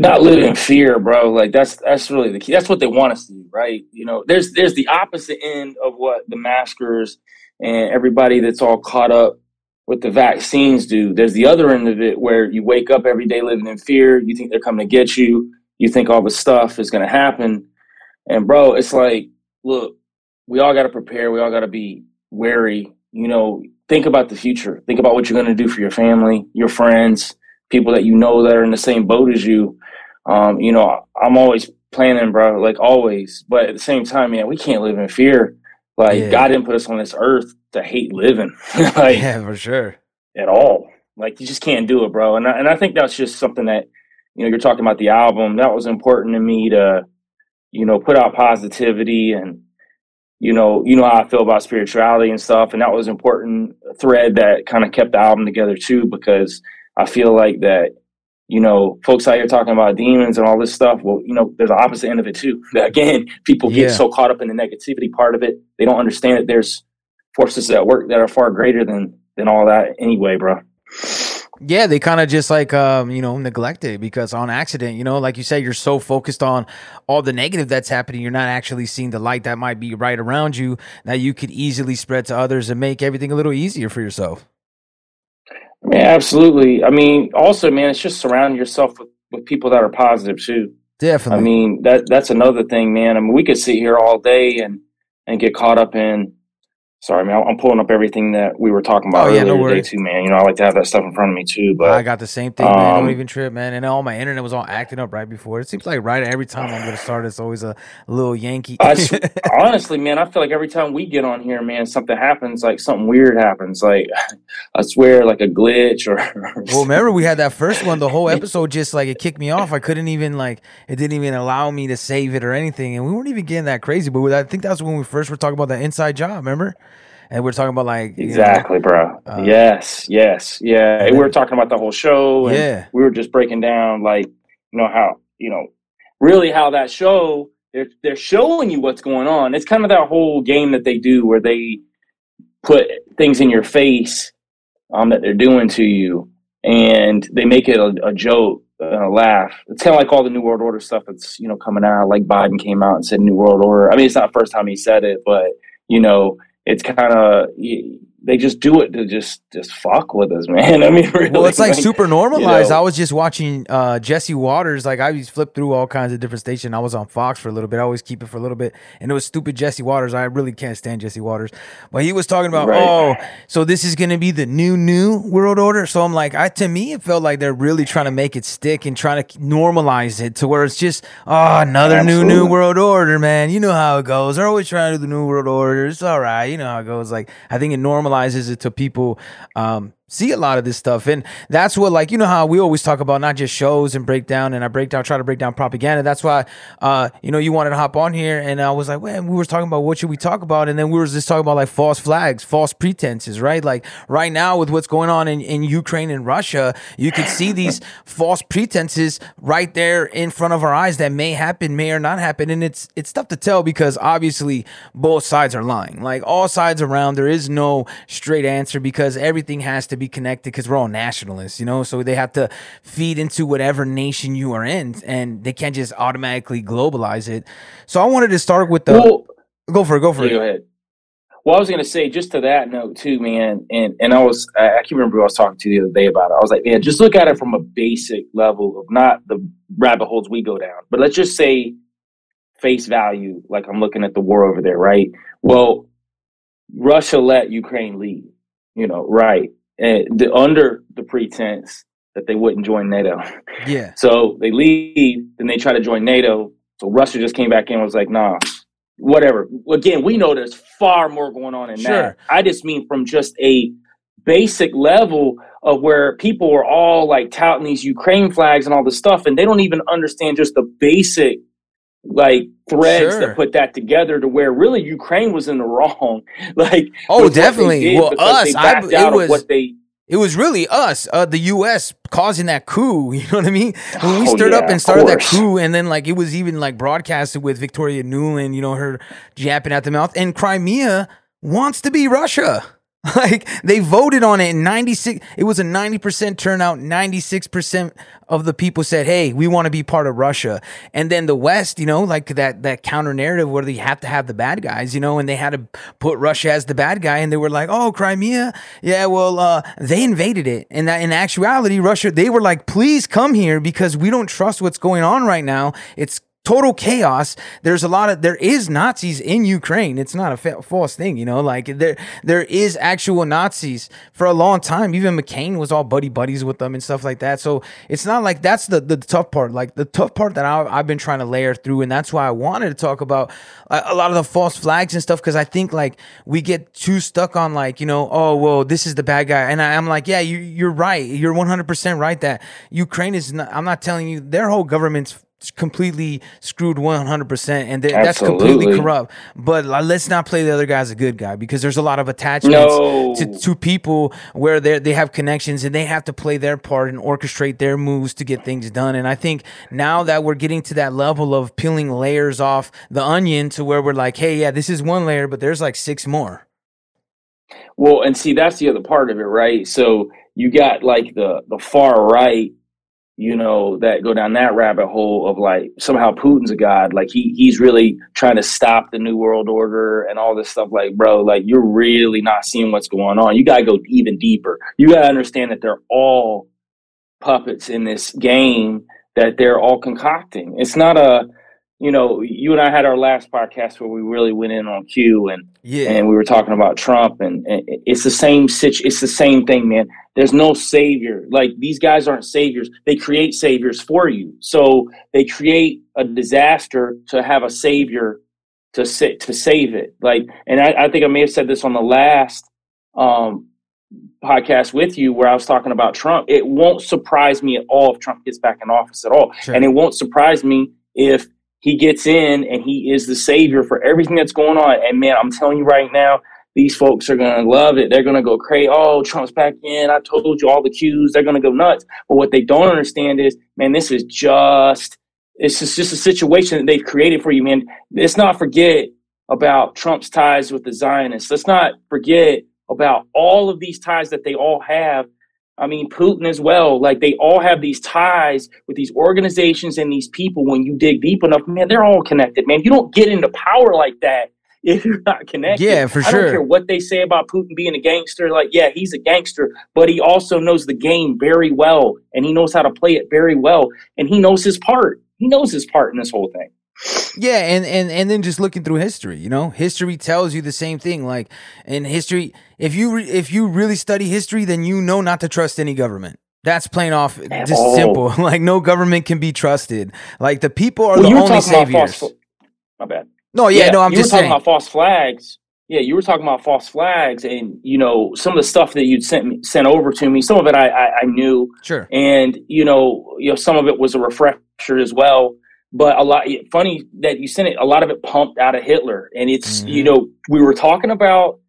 not live in fear, bro. Like that's that's really the key. That's what they want us to do, right? You know, there's there's the opposite end of what the maskers and everybody that's all caught up with the vaccines do. There's the other end of it where you wake up every day living in fear. You think they're coming to get you. You think all the stuff is going to happen. And bro, it's like, look, we all got to prepare. We all got to be wary. You know, think about the future. Think about what you're going to do for your family, your friends, people that you know that are in the same boat as you. Um, you know, I'm always planning, bro, like always. But at the same time, man, we can't live in fear. Like Yeah. God didn't put us on this earth to hate living, like yeah, for sure. at all. Like you just can't do it, bro. And I, and I think that's just something that you know you're talking about the album. That was important to me to you know put out positivity and you know you know how I feel about spirituality and stuff. And that was important thread that kind of kept the album together too because I feel like that you know folks out here talking about demons and all this stuff. Well, you know there's the opposite end of it too. Again, people get Yeah. so caught up in the negativity part of it they don't understand that there's forces at work that are far greater than than all that anyway, bro. Yeah, they kind of just like um, you know, neglect it because on accident, you know, like you said, you're so focused on all the negative that's happening, you're not actually seeing the light that might be right around you that you could easily spread to others and make everything a little easier for yourself. Yeah, absolutely. I mean, also, man, it's just surrounding yourself with, with people that are positive too. Definitely. I mean, that that's another thing, man. I mean, we could sit here all day and and get caught up in. Sorry, man. I'm pulling up everything that we were talking about Oh, yeah, no today worries. too, man. You know, I like to have that stuff in front of me too. But I got the same thing, man. Don't um, even trip, man. And all my internet was all acting up right before. It seems like right every time I'm gonna start, it's always a little Yankee. I s- honestly, man, I feel like every time we get on here, man, something happens. Like something weird happens. Like I swear, like a glitch or. Well, remember we had that first one. The whole episode just like it kicked me off. I couldn't even like it didn't even allow me to save it or anything, and we weren't even getting that crazy. But I think that's when we first were talking about that inside job. Remember? And we're talking about like you know, Exactly, bro. uh, yes, yes, yeah. and And we were talking about the whole show, and Yeah. we were just breaking down, like, you know, how you know, really how that show they're they're showing you what's going on. It's kind of that whole game that they do where they put things in your face um, that they're doing to you, and they make it a, a joke, and a laugh. It's kind of like all the New World Order stuff that's you know coming out. Like Biden came out and said New World Order. I mean, it's not the first time he said it, but you know, it's kind of they just do it to just just fuck with us, man. I mean, really, Well, it's like super normalized. know. I was just watching uh, Jesse Watters. Like I flipped through all kinds of different stations. I was on Fox for a little bit. I always keep it for a little bit, and it was stupid Jesse Watters. I really can't stand Jesse Watters, but he was talking about, Right. oh, so this is gonna be the new new world order. So I'm like, I to me, it felt like they're really trying to make it stick and trying to normalize it to where it's just, oh, another new new world order, man. You know how it goes. They're always trying to do the new world order. It's all right. You know how it goes. Like I think it normalizes it to people um, see a lot of this stuff, and that's what like you know how we always talk about not just shows and breakdown, and I break down try to break down propaganda. That's why uh, you know you wanted to hop on here, and I was like, man, we were talking about what should we talk about, and then we were just talking about like false flags, false pretenses, right? Like right now with what's going on in, in Ukraine and Russia, you could see these false pretenses right there in front of our eyes that may happen, may or not happen, and it's it's tough to tell because obviously both sides are lying. Like all sides around, there is no straight answer because everything has to be connected because we're all nationalists, you know. So they have to feed into whatever nation you are in, and they can't just automatically globalize it. So I wanted to start with the well, go for it, go for yeah, it. go ahead. Well, I was gonna say just to that note too, man, and and I was I, I can't remember who I was talking to the other day about it. I was like, man, just look at it from a basic level of not the rabbit holes we go down, but let's just say face value, like I'm looking at the war over there, right? Well, Russia let Ukraine lead, you know, right? The, under the pretense that they wouldn't join NATO. Yeah, So they leave, then they try to join NATO. So Russia just came back in and was like, nah, whatever. Again, we know there's far more going on in Sure. that. I just mean from just a basic level of where people are all like touting these Ukraine flags and all this stuff, and they don't even understand just the basic like threads Sure. that put that together to where really Ukraine was in the wrong. like Oh, with what they definitely. Well, us, I- it out of was- what they It was really us, uh, the U.S. causing that coup. You know what I mean? When we Oh, stirred up and started that coup, and then like it was even like broadcasted with Victoria Nuland, you know, her yapping at the mouth. And Crimea wants to be Russia. Like they voted on it in 96 it was a 90% turnout 96% of the people said hey we want to be part of Russia. And then the west you know like that that counter narrative where they have to have the bad guys you know and they had to put Russia as the bad guy and they were like oh Crimea? Yeah well uh, they invaded it. And that in actuality Russia they were like please come here because we don't trust what's going on right now. It's total chaos. There's a lot of there is Nazis in Ukraine. It's not a fa- false thing, you know. Like there there is actual Nazis for a long time. Even McCain was all buddy buddies with them and stuff like that. So it's not like that's the the tough part. Like the tough part that I, I've been trying to layer through, and that's why I wanted to talk about a, a lot of the false flags and stuff because I think like we get too stuck on like you know oh well this is the bad guy, and I, am like yeah you you're right you're 100 percent right that Ukraine is not. I'm not telling you their whole government's completely screwed 100% and that's completely corrupt. But uh, let's not play the other guy as a good guy because there's a lot of attachments no. to, to people where they they have connections and they have to play their part and orchestrate their moves to get things done. And i think now that we're getting to that level of peeling layers off the onion to where we're like hey yeah this is one layer but there's like six more. Well and see that's the other part of it right? So you got like the the far right you know, that go down that rabbit hole of like somehow Putin's a god. Like he he's really trying to stop the new world order and all this stuff. Like, bro, like you're really not seeing what's going on. You gotta go even deeper. You gotta understand that they're all puppets in this game that they're all concocting. It's not a you know, you and I had our last podcast where we really went in on Q and yeah. and we were talking about Trump and, and it's the same situ- it's the same thing, man. There's no savior. Like these guys aren't saviors. They create saviors for you. So they create a disaster to have a savior to sa- to save it. Like, and I, I think I may have said this on the last um, podcast with you where I was talking about Trump. It won't surprise me at all if Trump gets back in office at all, sure. and it won't surprise me if he gets in and he is the savior for everything that's going on. And man, I'm telling you right now, these folks are going to love it. They're going to go crazy. Oh, Trump's back in. I told you all the cues. They're going to go nuts. But what they don't understand is, man, this is just, it's just, just a situation that they've created for you, man. Let's not forget about Trump's ties with the Zionists. Let's not forget about all of these ties that they all have I mean, Putin as well. Like they all have these ties with these organizations and these people. When you dig deep enough, man, they're all connected, man. You don't get into power like that if you're not connected. Yeah, for sure. I don't care what they say about Putin being a gangster. Like, yeah, he's a gangster, but he also knows the game very well and he knows how to play it very well. And he knows his part. He knows his part in this whole thing. Yeah, and and and then just looking through history, you know, history tells you the same thing. Like in history, if you re- if you really study history, then you know not to trust any government. That's plain off, just oh. simple. Like no government can be trusted. Like the people are well, the only saviors. False, my bad. No, yeah, yeah no, I'm you just were talking about false flags. Yeah, you were talking about false flags, and you know some of the stuff that you'd sent me, sent over to me. Some of it I, I, I knew, sure, and you know, you know, some of it was a refresher as well but a lot funny that you sent it a lot of it pumped out of hitler. And it's mm-hmm. you know we were talking about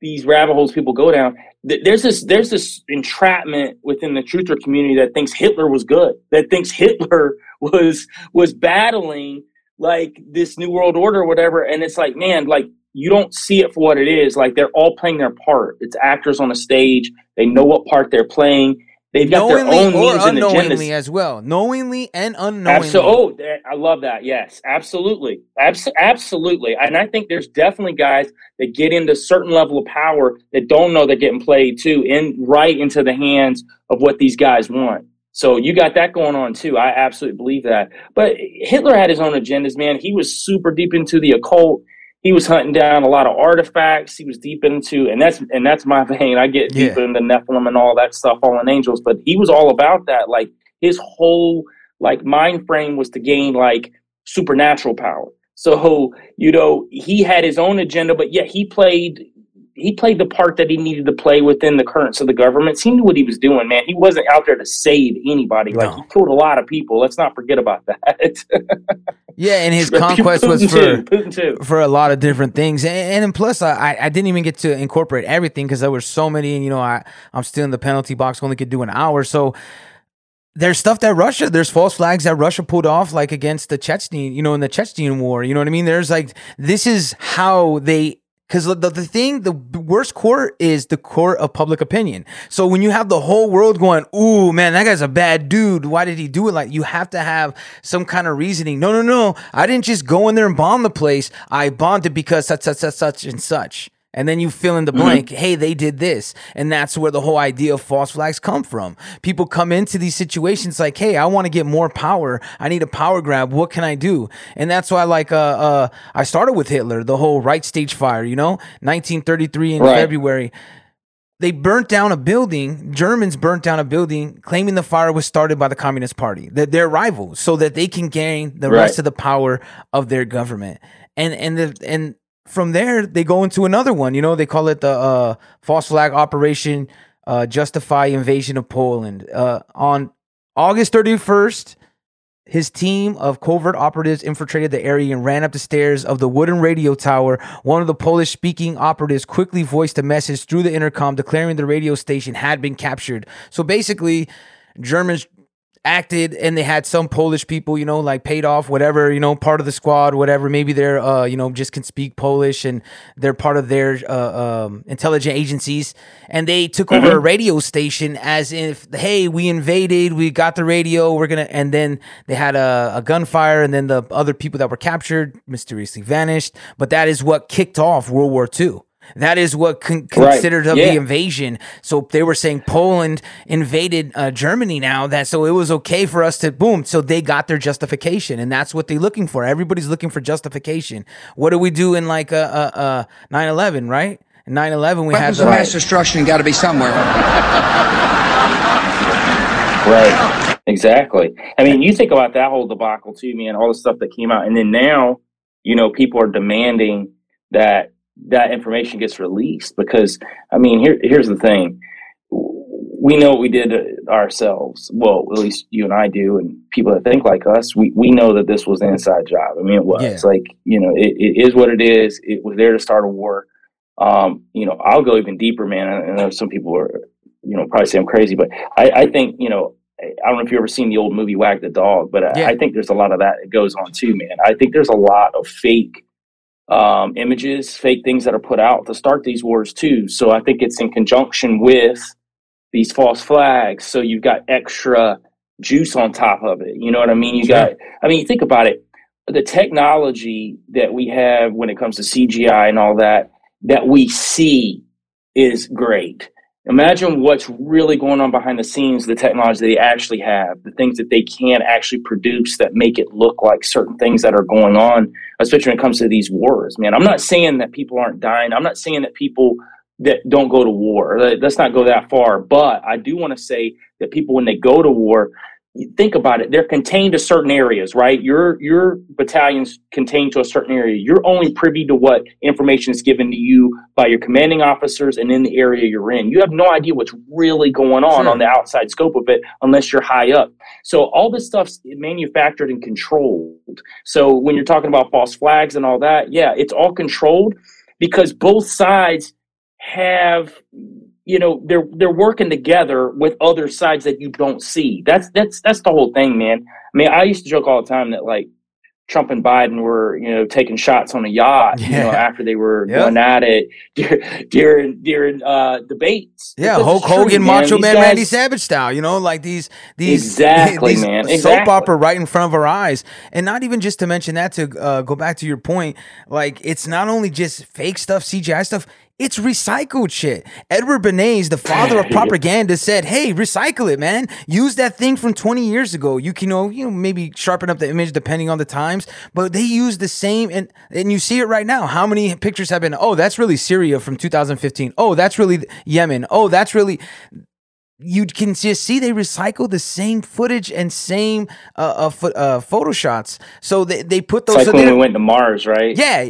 these rabbit holes people go down. There's this there's this entrapment within the truther community that thinks hitler was good that thinks hitler was was battling like this new world order or whatever. And it's like man like you don't see it for what it is. Like they're all playing their part. It's actors on a stage. They know what part they're playing They've got knowingly their own or needs unknowingly as well, knowingly and unknowingly. Oh, I love that. Yes, absolutely, Abs- absolutely. And I think there's definitely guys that get into certain level of power that don't know they're getting played too, in right into the hands of what these guys want. So you got that going on too. I absolutely believe that. But Hitler had his own agendas, man. He was super deep into the occult he was hunting down a lot of artifacts. He was deep into, and that's and that's my vein. I get deep yeah. into Nephilim and all that stuff, fallen angels. But he was all about that. Like his whole like mind frame was to gain like supernatural power. So you know he had his own agenda, but yet he played he played the part that he needed to play within the currents of the government. He knew what he was doing, man. He wasn't out there to save anybody. No. Like he killed a lot of people. Let's not forget about that. yeah, and his conquest was for for a lot of different things, and, and plus, I I didn't even get to incorporate everything because there were so many, and you know, I I'm still in the penalty box, only could do an hour, so there's stuff that Russia, there's false flags that Russia pulled off, like against the Chechen, you know, in the Chechen war. You know what I mean? There's like, this is how they Because the, the thing, the worst court is the court of public opinion. So when you have the whole world going, ooh, man, that guy's a bad dude. Why did he do it? Like, you have to have some kind of reasoning. No, no, no. I didn't just go in there and bomb the place. I bombed it because such, such, such, such, and such. And then you fill in the mm-hmm. blank, mm-hmm. hey, they did this. And that's where the whole idea of false flags come from. People come into these situations like, hey, I want to get more power. I need a power grab. What can I do? And that's why, like, uh, uh, I started with Hitler, the whole Reichstag fire, you know, 1933 in right. February. They burnt down a building. Germans burnt down a building, claiming the fire was started by the Communist Party, that they're rivals, so that they can gain the right. rest of the power of their government. And and the and from there they go into another one. You know, they call it the uh, false flag operation, uh, justify invasion of Poland. Uh, on August 31st, his team of covert operatives infiltrated the area and ran up the stairs of the wooden radio tower. One of the Polish speaking operatives quickly voiced a message through the intercom declaring the radio station had been captured. So basically, Germans acted and they had some Polish people, you know, like paid off, whatever, you know, part of the squad, whatever. Maybe they're, uh, you know, just can speak Polish and they're part of their uh, um, intelligent agencies. And they took over mm-hmm. a radio station as if, hey, we invaded, we got the radio, we're going to, and then they had a, a gunfire and then the other people that were captured mysteriously vanished. But that is what kicked off World War II. That is what con- considered right. yeah. the invasion. So they were saying Poland invaded uh, Germany now. That so it was okay for us to boom. So they got their justification, and that's what they're looking for. Everybody's looking for justification. What do we do in like a, a, a 9/11, right? 9/11, we Weapons had the, of mass destruction. Got to be somewhere. right. Exactly. I mean, you think about that whole debacle too, man. All the stuff that came out, and then now, you know, people are demanding that that information gets released because I mean here here's the thing. We know what we did ourselves. Well at least you and I do and people that think like us. We, we know that this was an inside job. I mean it was. Yeah. like you know it, it is what it is. It was there to start a war. Um, you know I'll go even deeper man. I know some people are you know probably say I'm crazy but I, I think you know I don't know if you've ever seen the old movie Wag the Dog, but yeah. I think there's a lot of that that goes on too, man. I think there's a lot of fake um, images, fake things that are put out to start these wars too. So I think it's in conjunction with these false flags. So you've got extra juice on top of it. You know what I mean? You got, I mean, think about it. The technology that we have when it comes to CGI and all that, that we see is great. Imagine what's really going on behind the scenes, the technology they actually have, the things that they can actually produce that make it look like certain things that are going on, especially when it comes to these wars. Man, I'm not saying that people aren't dying. I'm not saying that people that don't go to war. Let's not go that far. But I do want to say that people, when they go to war, think about it they're contained to certain areas right? Your your battalion's contained to a certain area. You're only privy to what information is given to you by your commanding officers and in the area you're in. You have no idea what's really going on sure. on the outside scope of it unless you're high up. So all this stuff's manufactured and controlled. So when you're talking about false flags and all that yeah it's all controlled because both sides have you know they're they're working together with other sides that you don't see. That's that's that's the whole thing, man. I mean, I used to joke all the time that like Trump and Biden were, you know, taking shots on a yacht, yeah. you know, after they were yep. going at it during during uh, debates. Yeah, Hulk Hogan, Macho Man, guys, Randy Savage style, you know, like these these exactly, these man, soap exactly. opera right in front of our eyes, and not even just to mention that to uh, go back to your point, like it's not only just fake stuff, CGI stuff. It's recycled shit. Edward Bernays, the father of propaganda, said, "Hey, recycle it, man. Use that thing from 20 years ago. You can, you know, you know, maybe sharpen up the image depending on the times, but they use the same and and you see it right now. How many pictures have been? Oh, that's really Syria from 2015. Oh, that's really Yemen. Oh, that's really you can just see they recycle the same footage and same uh, uh, fo- uh photo shots. So they, they put those. It's like so when we went to Mars, right? Yeah.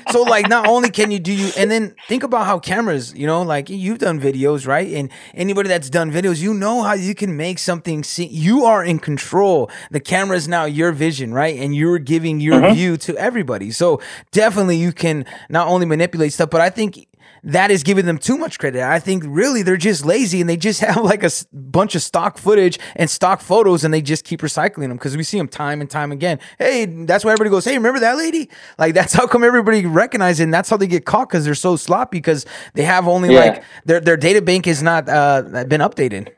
so like, not only can you do you, and then think about how cameras, you know, like you've done videos, right? And anybody that's done videos, you know how you can make something see. You are in control. The camera is now your vision, right? And you're giving your mm-hmm. view to everybody. So definitely, you can not only manipulate stuff, but I think that is giving them too much credit. I think really they're just lazy and they just have like a s- bunch of stock footage and stock photos and they just keep recycling them because we see them time and time again. Hey, that's why everybody goes, hey, remember that lady? Like that's how come everybody recognizes it and that's how they get caught because they're so sloppy because they have only Yeah. like their their data bank is not uh been updated.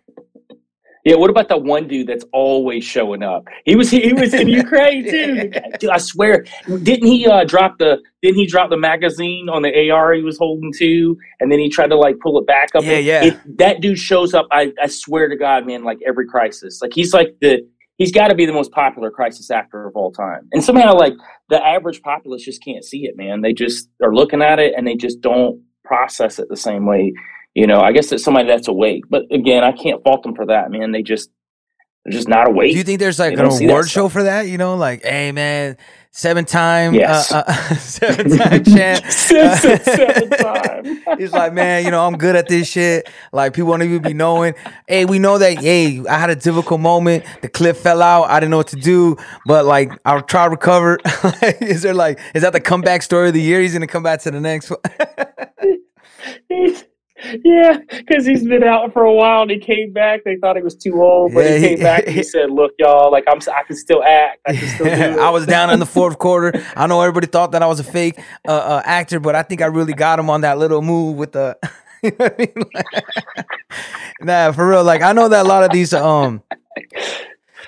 Yeah, what about that one dude that's always showing up? He was he was in Ukraine too. Dude, I swear, didn't he uh, drop the didn't he drop the magazine on the AR he was holding too, and then he tried to like pull it back up? Yeah, yeah. It, that dude shows up. I, I swear to God, man, like every crisis, like he's like the he's got to be the most popular crisis actor of all time. And somehow, like the average populace just can't see it, man. They just are looking at it and they just don't process it the same way. You know, I guess it's somebody that's awake, but again, I can't fault them for that, man. They just they're just not awake. Do you think there's like an don't see that award show for that? You know, like, hey man, seven time, Yes. uh, uh, seven time champ. Seven- seven time. He's like, man, you know, I'm good at this shit. Like, people don't even be knowing. Hey, we know that. Hey, I had a difficult moment. The clip fell out. I didn't know what to do, but like, I'll try to recover. is there like, is that the comeback story of the year? He's gonna come back to the next one. Yeah, because he's been out for a while and he came back. They thought he was too old, but Yeah, he he- came back and he said, "Look, y'all, like I'm, I can still act. I can still do it." I was down in the fourth quarter. I know everybody thought that I was a fake uh, uh, actor, but I think I really got him on that little move with the. You know I mean? nah, for real. Like I know that a lot of these um.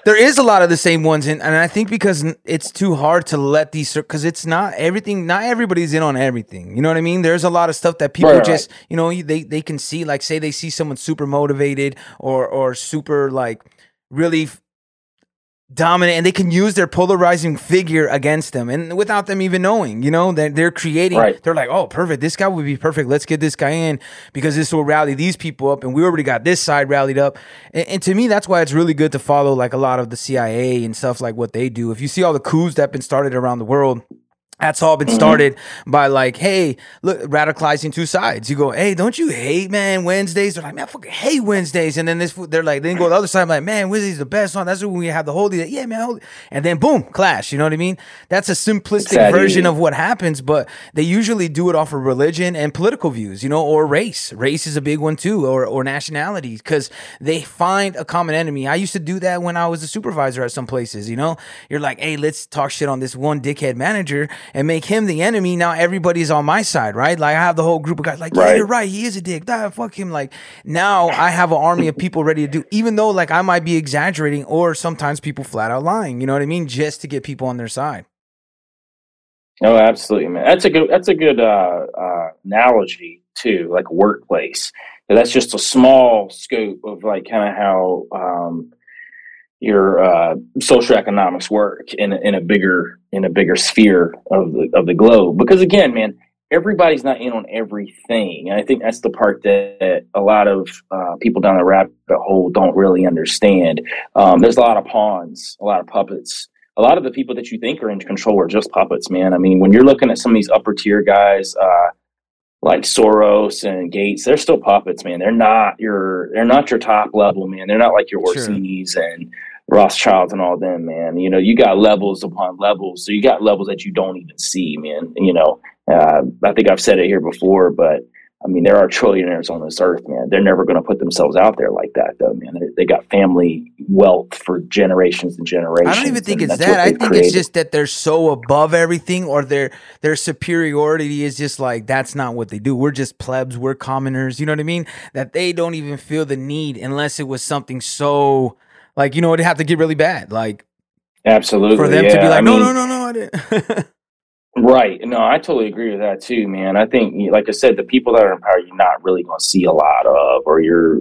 There is a lot of the same ones, and, and I think because it's too hard to let these, because it's not everything. Not everybody's in on everything. You know what I mean? There's a lot of stuff that people Right, right. just, you know, they they can see. Like, say they see someone super motivated or or super like really dominant and they can use their polarizing figure against them and without them even knowing you know that they're creating Right. they're like oh perfect this guy would be perfect let's get this guy in because this will rally these people up and we already got this side rallied up and, and to me that's why it's really good to follow like a lot of the cia and stuff like what they do if you see all the coups that have been started around the world that's all been started by like, hey, look, radicalizing two sides. You go, hey, don't you hate man Wednesdays? They're like, man, I fucking hate Wednesdays. And then this, they're like, then go the other side, like, man, Wednesday's the best one. That's when we have the holy. Day. Yeah, man, holy. And then boom, clash. You know what I mean? That's a simplistic version of what happens, but they usually do it off of religion and political views, you know, or race. Race is a big one too, or or nationality, because they find a common enemy. I used to do that when I was a supervisor at some places. You know, you're like, hey, let's talk shit on this one dickhead manager and make him the enemy. Now everybody's on my side, right? Like I have the whole group of guys like, yeah, Right. you're right, he is a dick. Nah, fuck him. Like now I have an army of people ready to do, even though like I might be exaggerating, or sometimes people flat out lying. You know what I mean? Just to get people on their side. Oh, absolutely, man. That's a good. That's a good uh, uh, analogy too, like workplace. That's just a small scope of like kind of how um, your uh, social economics work in a, in a bigger in a bigger sphere of the of the globe. Because again, man, everybody's not in on everything, and I think that's the part that a lot of uh, people down the rabbit hole don't really understand. Um, there's a lot of pawns, a lot of puppets a lot of the people that you think are in control are just puppets, man. I mean, when you're looking at some of these upper tier guys, uh, like Soros and Gates, they're still puppets, man. They're not your they're not your top level, man. They're not like your Sure. And Rothschilds and all them, man. You know, you got levels upon levels. So you got levels that you don't even see, man. You know, uh, I think I've said it here before, but I mean, there are trillionaires on this earth, man. They're never going to put themselves out there like that, though, man. They, they got family wealth for generations and generations. I don't even think it's that. I think created. it's just that they're so above everything, or their their superiority is just like that's not what they do. We're just plebs. We're commoners. You know what I mean? That they don't even feel the need unless it was something so like you know it'd have to get really bad, like absolutely for them to be like, I no, mean, no, no, no, I didn't. Right. No, I totally agree with that too, man. I think, like I said, the people that are in power, you're not really going to see a lot of, or you're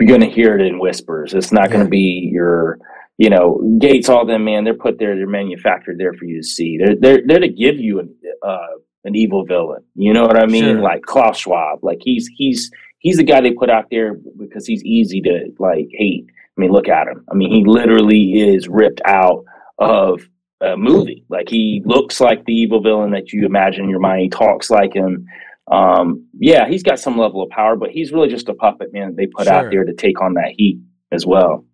you're going to hear it in whispers. It's not going Yeah. to be your, you know, Gates, all them, man. They're put there, they're manufactured there for you to see. They're they're they're to give you an uh, an evil villain. You know what I mean? Sure. Like Klaus Schwab. Like he's he's he's the guy they put out there because he's easy to like hate. I mean, look at him. I mean, he literally is ripped out of a movie. Like he looks like the evil villain that you imagine in your mind. He talks like him. Um, yeah, he's got some level of power, but he's really just a puppet man they put Sure. out there to take on that heat as well.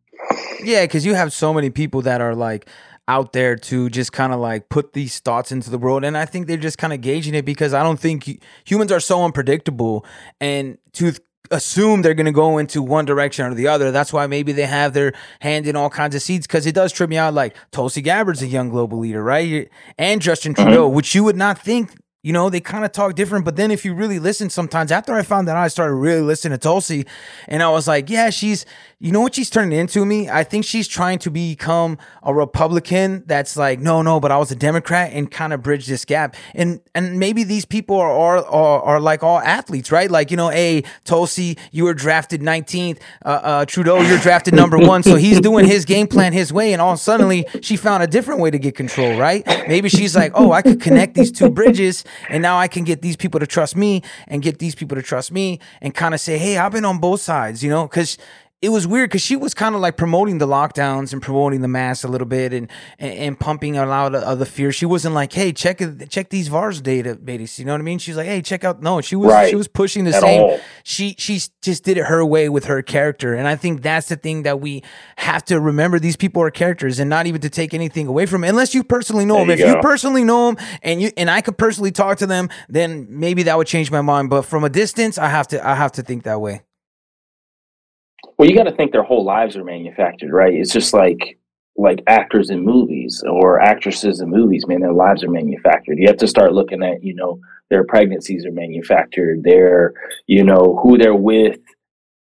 Yeah, because you have so many people that are like out there to just kind of like put these thoughts into the world, and I think they're just kind of gauging it because I don't think humans are so unpredictable, and to assume they're going to go into one direction or the other. That's why maybe they have their hand in all kinds of seeds because it does trip me out. Like Tulsi Gabbard's a young global leader, right? And Justin Trudeau, mm-hmm. which you would not think you know, they kind of talk different. But then if you really listen sometimes, after I found that out, I started really listening to Tulsi and I was like, yeah, she's, you know what she's turning into me? I think she's trying to become a Republican that's like, no, no, but I was a Democrat and kind of bridge this gap. And and maybe these people are, are, are, are like all athletes, right? Like, you know, hey, Tulsi, you were drafted 19th. Uh, uh, Trudeau, you're drafted number one. So he's doing his game plan his way. And all suddenly she found a different way to get control, right? Maybe she's like, oh, I could connect these two bridges and now I can get these people to trust me and get these people to trust me and kind of say, hey, I've been on both sides, you know, because it was weird because she was kind of like promoting the lockdowns and promoting the mask a little bit and and, and pumping a lot of, the fear. She wasn't like, "Hey, check check these VAERS data, babies." You know what I mean? She's like, "Hey, check out." No, she was right. she was pushing the At same. All. She she just did it her way with her character, and I think that's the thing that we have to remember. These people are characters, and not even to take anything away from them, unless you personally know there them. You if go. you personally know them, and you and I could personally talk to them, then maybe that would change my mind. But from a distance, I have to I have to think that way. Well, you got to think their whole lives are manufactured, right? It's just like like actors in movies or actresses in movies, man, their lives are manufactured. You have to start looking at, you know, their pregnancies are manufactured, their, you know, who they're with.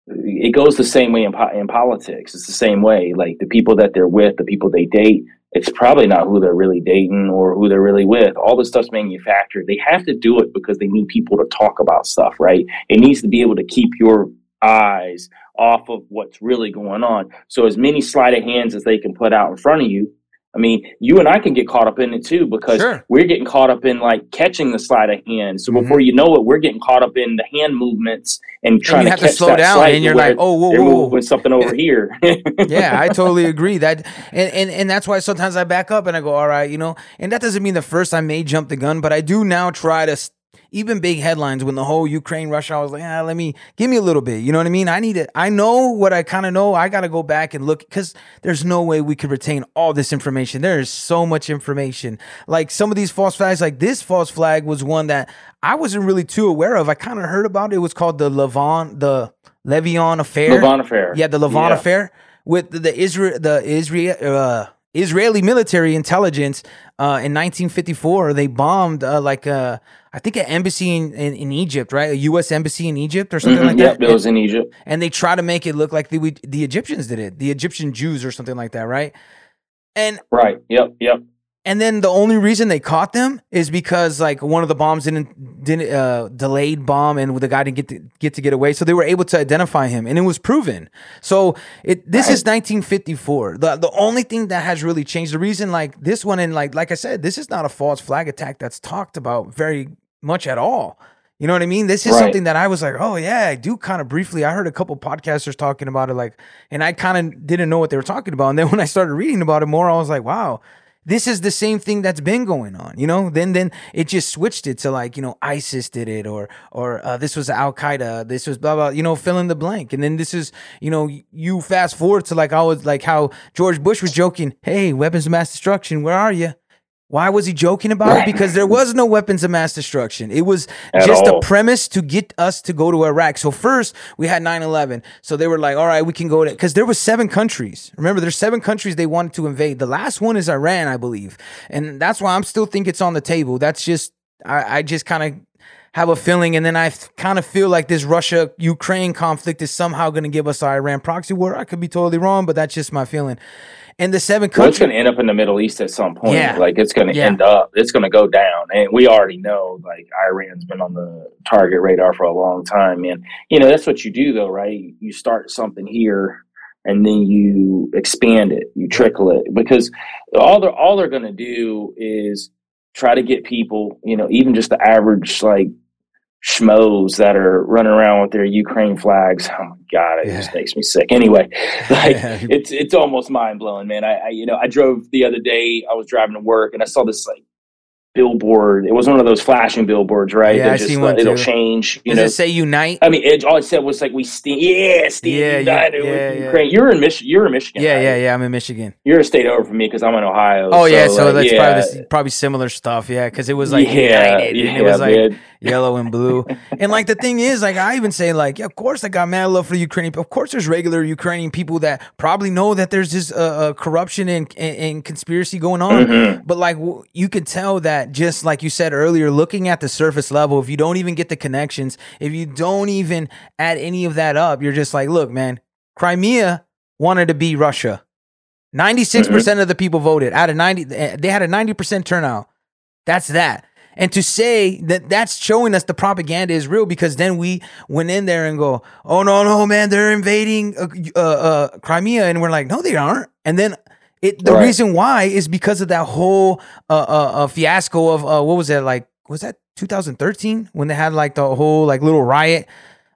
It goes the same way in, po- in politics. It's the same way. Like the people that they're with, the people they date, it's probably not who they're really dating or who they're really with. All this stuff's manufactured. They have to do it because they need people to talk about stuff, right? It needs to be able to keep your eyes off of what's really going on. So as many sleight of hands as they can put out in front of you. I mean, you and I can get caught up in it too because sure. we're getting caught up in like catching the sleight of hand. So mm-hmm. before you know it, we're getting caught up in the hand movements and trying and you to have to slow down. And you're like, oh, whoa, whoa, whoa. something over here. yeah, I totally agree. That and, and and that's why sometimes I back up and I go, all right, you know. And that doesn't mean the first I may jump the gun, but I do now try to even big headlines when the whole Ukraine Russia, I was like, ah, let me give me a little bit. You know what I mean? I need it. I know what I kind of know. I got to go back and look because there's no way we could retain all this information. There is so much information. Like some of these false flags, like this false flag was one that I wasn't really too aware of. I kind of heard about it. It was called the Levon, the Levion affair. Levon affair. Yeah, the Levon yeah. affair with the, the Israel, the Israel. Uh, Israeli military intelligence uh, in 1954 they bombed uh, like a uh, I think an embassy in, in, in, Egypt, right? A U.S. embassy in Egypt or something mm-hmm. like yep, that. it was in Egypt. And they try to make it look like the the Egyptians did it, the Egyptian Jews or something like that, right? And right, yep, yep. And then the only reason they caught them is because like one of the bombs didn't didn't uh, delayed bomb and the guy didn't get to get to get away, so they were able to identify him, and it was proven. So it this is 1954. The the only thing that has really changed the reason like this one and like like I said, this is not a false flag attack that's talked about very much at all. You know what I mean? This is right. something that I was like, oh yeah, I do kind of briefly. I heard a couple podcasters talking about it, like, and I kind of didn't know what they were talking about. And then when I started reading about it more, I was like, wow, this is the same thing that's been going on you know? Then then it just switched it to like you know isis did it or or uh, this was al-qaeda this was blah blah you know fill in the blank. And then this is you know you fast forward to like i was like how george bush was joking hey weapons of mass destruction where are you why was he joking about it? Because there was no weapons of mass destruction. It was At just all. a premise to get us to go to Iraq. So first we had 9-11. So they were like, all right, we can go to because there was seven countries. Remember, there's seven countries they wanted to invade. The last one is Iran, I believe. And that's why I'm still think it's on the table. That's just I, I just kind of have a feeling, and then I kind of feel like this Russia Ukraine conflict is somehow going to give us Iran proxy war. I could be totally wrong, but that's just my feeling and the seven countries. Well, it's going to end up in the Middle East at some point. Yeah. Like it's going to yeah. end up, it's going to go down. And we already know, like, Iran's been on the target radar for a long time. And, you know, that's what you do, though, right? You start something here and then you expand it, you trickle it. Because all they're, all they're going to do is try to get people, you know, even just the average, like, schmoes that are running around with their Ukraine flags. Oh my god, it yeah. just makes me sick. Anyway, like it's it's almost mind blowing, man. I, I, you know I drove the other day. I was driving to work and I saw this like billboard. It was one of those flashing billboards, right? Yeah, I just, seen one uh, it'll change. You Does know, it say unite? I mean, it, all it said was like we stand. Yeah, stand Yeah, united yeah, yeah. Ukraine. You're in Michigan. You're in Michigan. Yeah, right? yeah, yeah. I'm in Michigan. You're a state over from me because I'm in Ohio. Oh yeah, so like, that's yeah, probably this, probably similar stuff. Yeah, because it was like yeah, united, yeah, it was like man. yellow and blue. and like the thing is, like I even say, like, yeah, of course I got mad love for the Ukrainian. Of course, there's regular Ukrainian people that probably know that there's this uh, uh, corruption and, and and conspiracy going on. Mm-hmm. But like w- you can tell that just like you said earlier, looking at the surface level, if you don't even get the connections, if you don't even add any of that up, you're just like, look, man, Crimea wanted to be Russia. 96% of the people voted out of 90 eh, they had a 90% turnout. That's that. And to say that that's showing us the propaganda is real because then we went in there and go oh no no man they're invading uh, uh, uh, crimea. And we're like no they aren't. And then it the Right. reason why is because of that whole uh, uh, uh fiasco of uh, what was that like was that 2013 when they had like the whole like little riot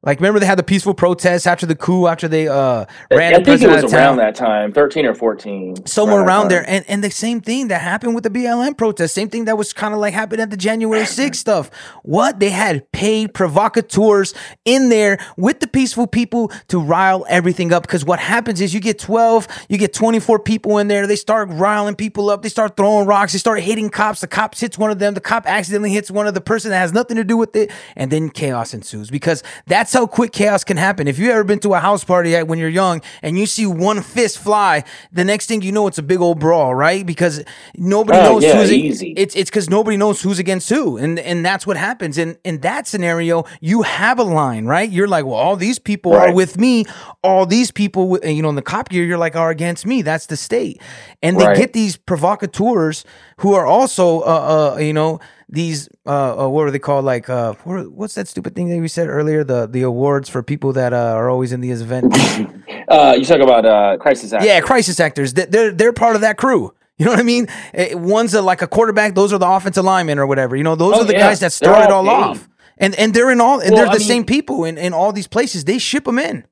like remember they had the peaceful protests after the coup after they uh ran I the think it was out of town? around that time, 13 or 14. somewhere around that there. and and the same thing that happened with the BLM protest same thing that was kind of like happened at the January 6th stuff. What? They had paid provocateurs in there with the peaceful people to rile everything up because what happens is you get 12 you get 24 people in there they start riling people up they start throwing rocks they start hitting cops the cops hits one of them the cop accidentally hits one of the person that has nothing to do with it and then chaos ensues. Because that's how quick chaos can happen. If you ever been to a house party at- when you're young and you see one fist fly the next thing you know it's a big old brawl right? Because nobody Oh, knows yeah, who's easy. it's it's because nobody knows who's against who and and that's what happens. In in that scenario you have a line right? You're like well all these people are with me. All these people you know in the cop gear you're like are against me. That's the state. And they Right. get these provocateurs who are also uh uh you know these uh, uh what are they called like uh what, what's that stupid thing that we said earlier the the awards for people that uh, are always in these events Uh, you talk about uh, crisis act. yeah, crisis actors. They- They're they're part of that crew. You know what I mean? Eh, One's a, like a quarterback. Those are the offensive linemen or whatever. You know, those Oh, are the yeah. guys that started all all off. And and they're in all. And Well, they're the I mean- same people in, in all these places. They ship them in.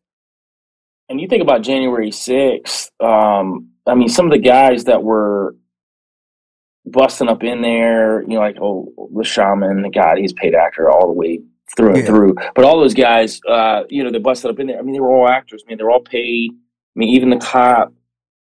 and you think about January 6th, um, I mean, some of the guys that were busting up in there, you know, like, oh, the shaman, the God, he's paid actor all the way through and Yeah. through. But all those guys, uh, you know, they busted up in there. I mean, they were all actors. I mean, they're all paid. I mean, even the cop,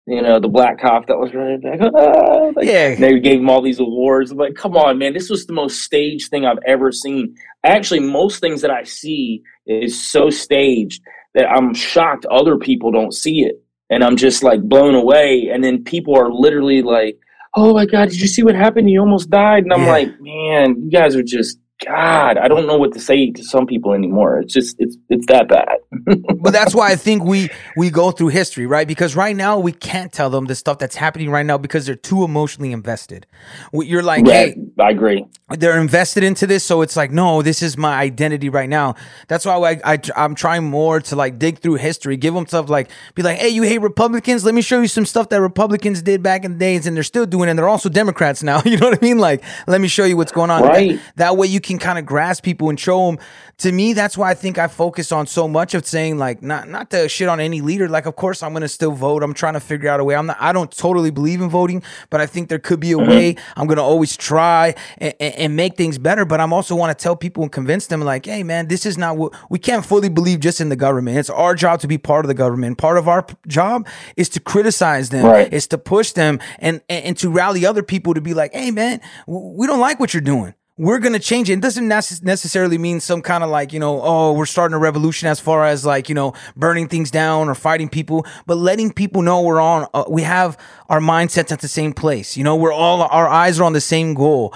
you know, the black cop that was running back, ah, like, Yeah. they gave him all these awards. I'm like, come on, man, this was the most staged thing I've ever seen. Actually, most things that I see is so staged that I'm shocked other people don't see it. And I'm just like blown away. And then people are literally like, oh my God, did you see what happened? You almost died. And I'm Yeah. like, man, you guys are just, God, I don't know what to say to some people anymore. It's just, it's, it's that bad. but that's why I think we we go through history, right? Because right now we can't tell them the stuff that's happening right now because they're too emotionally invested. You're like, Right. hey, I agree. they're invested into this so it's like no this is my identity right now that's why I, I i'm trying more to like dig through history give them stuff like be like hey you hate republicans let me show you some stuff that republicans did back in the days and they're still doing and they're also democrats now you know what i mean like let me show you what's going on Right. that, that way you can kind of grasp people and show them to me that's why i think i focus on so much of saying like not not to shit on any leader. Like of course i'm gonna still vote. I'm trying to figure out a way. I'm not i don't totally believe in voting but i think there could be a mm-hmm. way. I'm gonna always try and, and, and make things better but i'm also want to tell people and convince them like hey man this is not what we can't fully believe just in the government. It's our job to be part of the government. Part of our job is to criticize them Right. is to push them and, and and to rally other people to be like hey man we don't like what you're doing we're gonna change it. It doesn't necessarily mean some kind of like you know, oh, we're starting a revolution as far as like you know, burning things down or fighting people, but letting people know we're on. Uh, we have our mindsets at the same place. You know, we're all our eyes are on the same goal.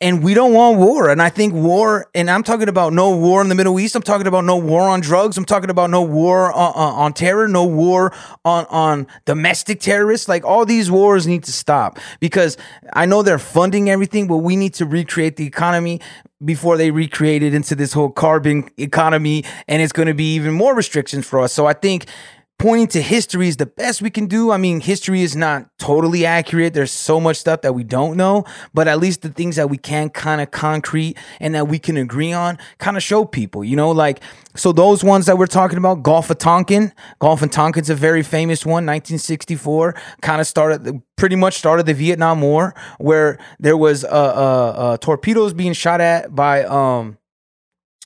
And we don't want war. And I think war, and I'm talking about no war in the Middle East. I'm talking about no war on drugs. I'm talking about no war on, on, on terror, no war on, on domestic terrorists. Like all these wars need to stop because I know they're funding everything, but we need to recreate the economy before they recreate it into this whole carbon economy. And it's going to be even more restrictions for us. So I think pointing to history is the best we can do. I mean, history is not totally accurate. There's so much stuff that we don't know, but at least the things that we can kind of concrete and that we can agree on kind of show people, you know, like so those ones that we're talking about, Gulf of Tonkin, Gulf of Tonkin's a very famous one, 1964, kind of started pretty much started the Vietnam War where there was uh, uh, uh torpedoes being shot at by um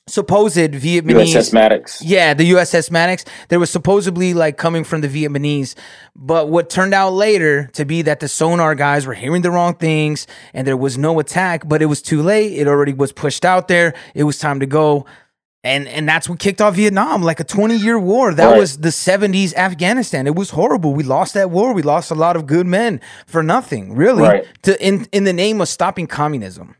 supposed Vietnamese USS Maddox. Yeah, the USS Maddox. There was supposedly like coming from the Vietnamese, but what turned out later to be that the sonar guys were hearing the wrong things and there was no attack, but it was too late. It already was pushed out there. It was time to go. And and that's what kicked off Vietnam, like a 20 year war. That right. was the 70s Afghanistan. It was horrible. We lost that war. We lost a lot of good men for nothing, really. Right. To in in the name of stopping communism.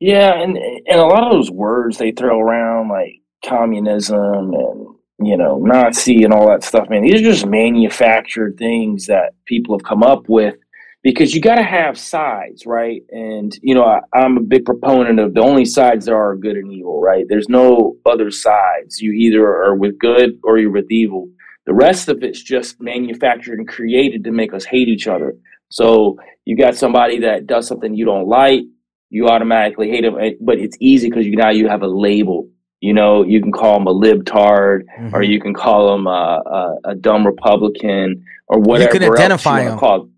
Yeah, and and a lot of those words they throw around like communism and you know Nazi and all that stuff, man. These are just manufactured things that people have come up with because you got to have sides, right? And you know, I, I'm a big proponent of the only sides there are good and evil, right? There's no other sides. You either are with good or you're with evil. The rest of it's just manufactured and created to make us hate each other. So you got somebody that does something you don't like you automatically hate them. But it's easy because you now you have a label. You know, you can call them a libtard, mm-hmm. or you can call them a, a, a, dumb Republican, or whatever. You can identify them. Call.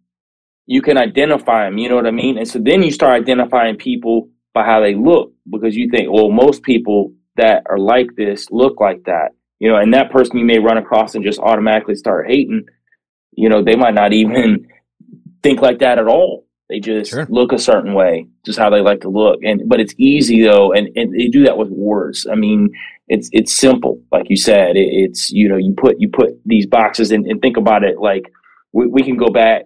You can identify them. You know what I mean? And so then you start identifying people by how they look because you think, well, most people that are like this look like that. You know, and that person you may run across and just automatically start hating. You know, they might not even think like that at all. They just sure. look a certain way, just how they like to look. And but it's easy though, and, and they do that with wars. I mean, it's it's simple, like you said. It, it's you know you put you put these boxes in, and think about it like we, we can go back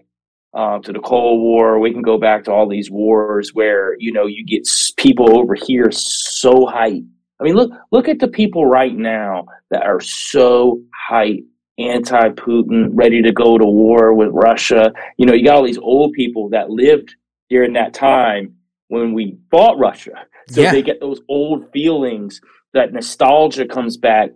uh, to the Cold War. We can go back to all these wars where you know you get people over here so hype. I mean, look look at the people right now that are so hype anti Putin, ready to go to war with Russia. You know, you got all these old people that lived during that time when we fought Russia. So yeah. they get those old feelings, that nostalgia comes back.